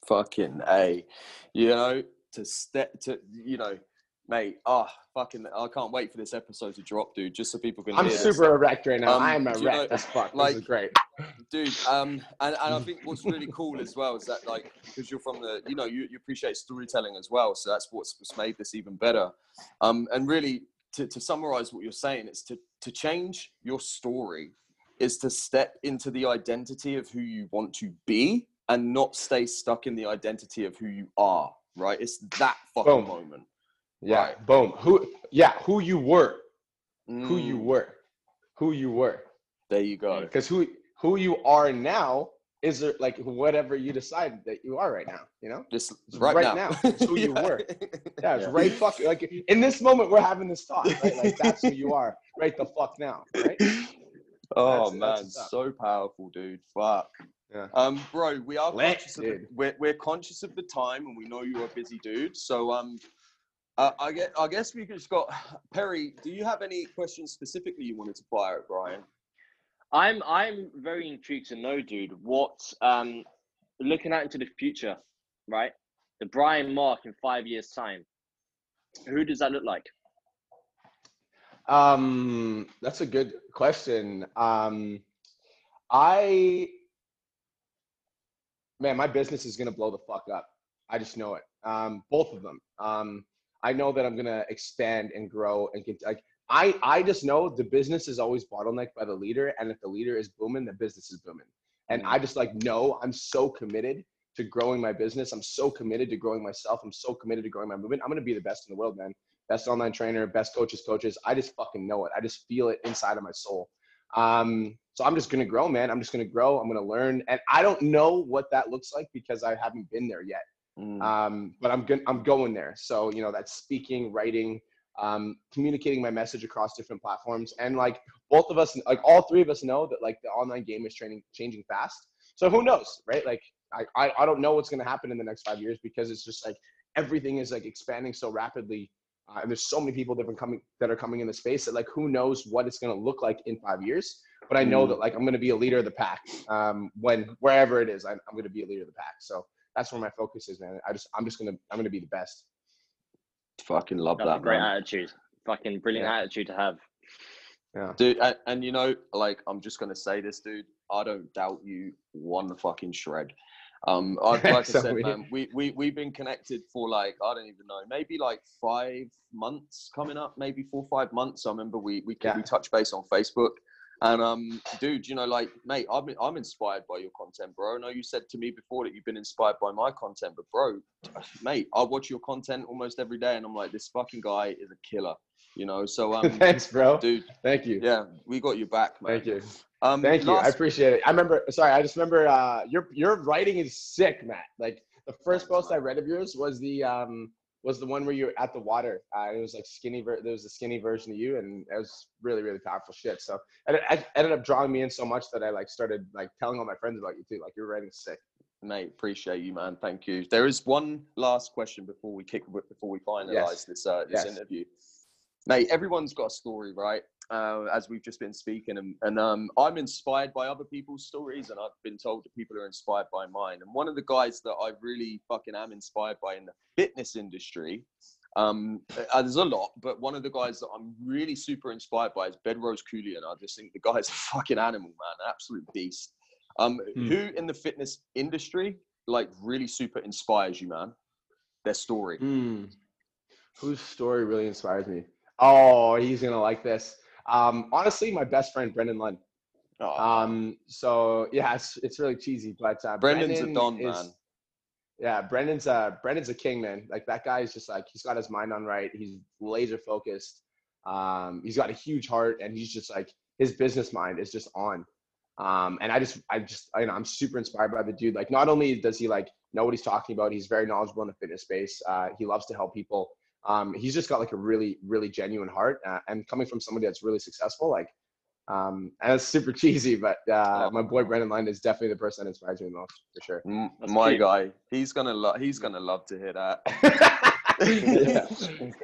Fucking a, you know, to step to you know, mate. Ah, fucking, I can't wait for this episode to drop, dude. Just so people can. I'm super This. erect right now. Um, I am do you erect know, as fuck. like- this is great. dude um and, and i think what's really cool as well is that like because you're from the you know you, you appreciate storytelling as well so that's what's, what's made this even better um and really to, to summarize what you're saying it's to to change your story is to step into the identity of who you want to be and not stay stuck in the identity of who you are right it's that fucking Boom. moment Yeah. Right. Boom. Who? Yeah. Who you were. Who you Mm, were. Who you were. there you go Because who who you are now is there, like whatever you decide that you are right now. You know. just right, right now, now. It's who you were. Yeah. It's Yeah. right. Fuck. Like in this moment, we're having this talk. Right. Like that's who you are. Right the fuck now. Right. Oh That's- man, that's so powerful, dude. Fuck. Yeah. Um, bro, we are Lit, conscious of the, we're, we're conscious of the time, and we know you're a busy dude. So um, uh, I get I guess we just got Perry. Do you have any questions specifically you wanted to fire at Brian? I'm I'm very intrigued to know, dude, what um looking out into the future, right? The Brian Mark in five years' time. Who does that look like? Um, that's a good question. Um, I, man, my business is gonna blow the fuck up. I just know it. Um, both of them. Um, I know that I'm gonna expand and grow and get like. I, I just know the business is always bottlenecked by the leader, and if the leader is booming, the business is booming. And I just like know I'm so committed to growing my business. I'm so committed to growing myself. I'm so committed to growing my movement. I'm gonna be the best in the world, man best online trainer, best coaches, coaches. I just fucking know it. I just feel it inside of my soul. Um, so I'm just gonna grow, man. I'm just gonna grow. I'm gonna learn, and I don't know what that looks like because I haven't been there yet. Mm, Um, but I'm going. I'm going there. So you know, that's speaking, writing, um, communicating my message across different platforms, and like both of us, like all three of us, know that like the online game is training changing fast. So who knows, right? Like I, I, I don't know what's gonna happen in the next five years because it's just like everything is like expanding so rapidly uh, and there's so many people different coming that are coming in the space that like who knows what it's going to look like in five years but i know Mm. that like i'm going to be a leader of the pack um, when wherever it is I, i'm going to be a leader of the pack so that's where my focus is man i just i'm just going to i'm going to be the best fucking love That's a that, great man. attitude. Fucking brilliant Yeah. attitude to have. yeah dude. And, and you know, like I'm just gonna say this, dude. I don't doubt you one fucking shred. Um, I, like I So said, we- man, we we we've been connected for like I don't even know, maybe like five months coming up, maybe four five months. I remember we we Yeah. we touched base on Facebook, and um, dude, you know, like, mate, I'm I'm inspired by your content, bro. I know you said to me before that you've been inspired by my content, but bro, mate, I watch your content almost every day, and I'm like, this fucking guy is a killer, you know. So um, thanks bro. dude, thank you. yeah, we got your back, man. thank you. Um, thank you. I appreciate it. I remember sorry i just remember uh your your writing is sick matt. Like the first post i read of yours was the um was the one where you're at the water. Uh, it was like skinny. Ver- there was a skinny version of you, and it was really, really powerful shit. So and it, it ended up drawing me in so much that I like started like telling all my friends about you too. Like you're writing's sick. Mate, appreciate you, man. Thank you. There is one last question before we kick before we finalize Yes. this uh, this Yes. interview. Mate, everyone's got a story, right? Uh, as we've just been speaking, and, and um, I'm inspired by other people's stories, and I've been told that people are inspired by mine. And one of the guys that I really fucking am inspired by in the fitness industry, um, uh, there's a lot, but one of the guys that I'm really super inspired by is Bedros Keuilian. I just think the guy's a fucking animal, man, absolute beast. Um, Hmm. Who in the fitness industry like really super inspires you, man? Their story. Hmm. Whose story really inspires me? Oh, he's gonna like this. Um, honestly, my best friend Brendan Lund. Oh, Um, so yeah, it's, it's really cheesy, but uh, Brendan's a don, is- man. Yeah, Brendan's uh Brendan's a king, man. Like that guy is just like he's got his mind on right. He's laser focused. Um, he's got a huge heart, and he's just like his business mind is just on. Um, and I just I just you know I'm super inspired by the dude. Like not only does he like know what he's talking about, he's very knowledgeable in the fitness space. Uh, he loves to help people. Um, he's just got like a really really genuine heart, uh, and coming from somebody that's really successful, like. Um, and it's super cheesy, but uh, my boy Brendan Lund is definitely the person that inspires me the most, for sure. M- That's My cute. guy, he's gonna love. He's gonna love to hear that. yeah,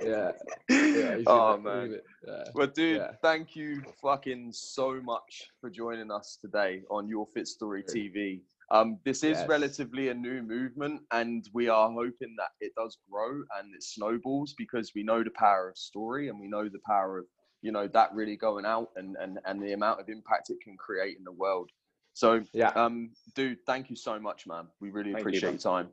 yeah, yeah. Oh, man. Yeah. But dude, Yeah. thank you fucking so much for joining us today on Your Fit Story Sure. TV. Um, this is Yes. relatively a new movement, and we are hoping that it does grow and it snowballs because we know the power of story and we know the power of you know that really going out and and and the amount of impact it can create in the world. So, Yeah. um, dude, thank you so much, man. We really Thank appreciate your time.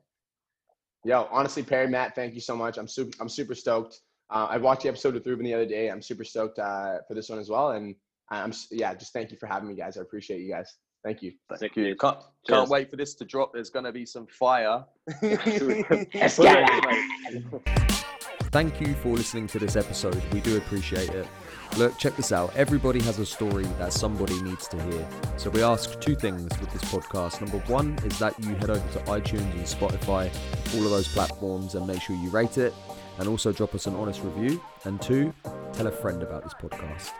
Yo, honestly, Perry, Matt, thank you so much. I'm super, I'm super stoked. Uh, I watched the episode with Ruben the other day. I'm super stoked uh, for this one as well. And I'm, yeah, just thank you for having me, guys. I appreciate you guys. Thank you. Thank Sick, you. Can't, can't wait for this to drop. There's gonna be some fire. Let's Well, get yeah, it. mate. Thank you for listening to this episode. We do appreciate it. Look, check this out. Everybody has a story that somebody needs to hear. So we ask two things with this podcast. Number one is that you head over to iTunes and Spotify, all of those platforms, and make sure you rate it. And also drop us an honest review. And two, tell a friend about this podcast.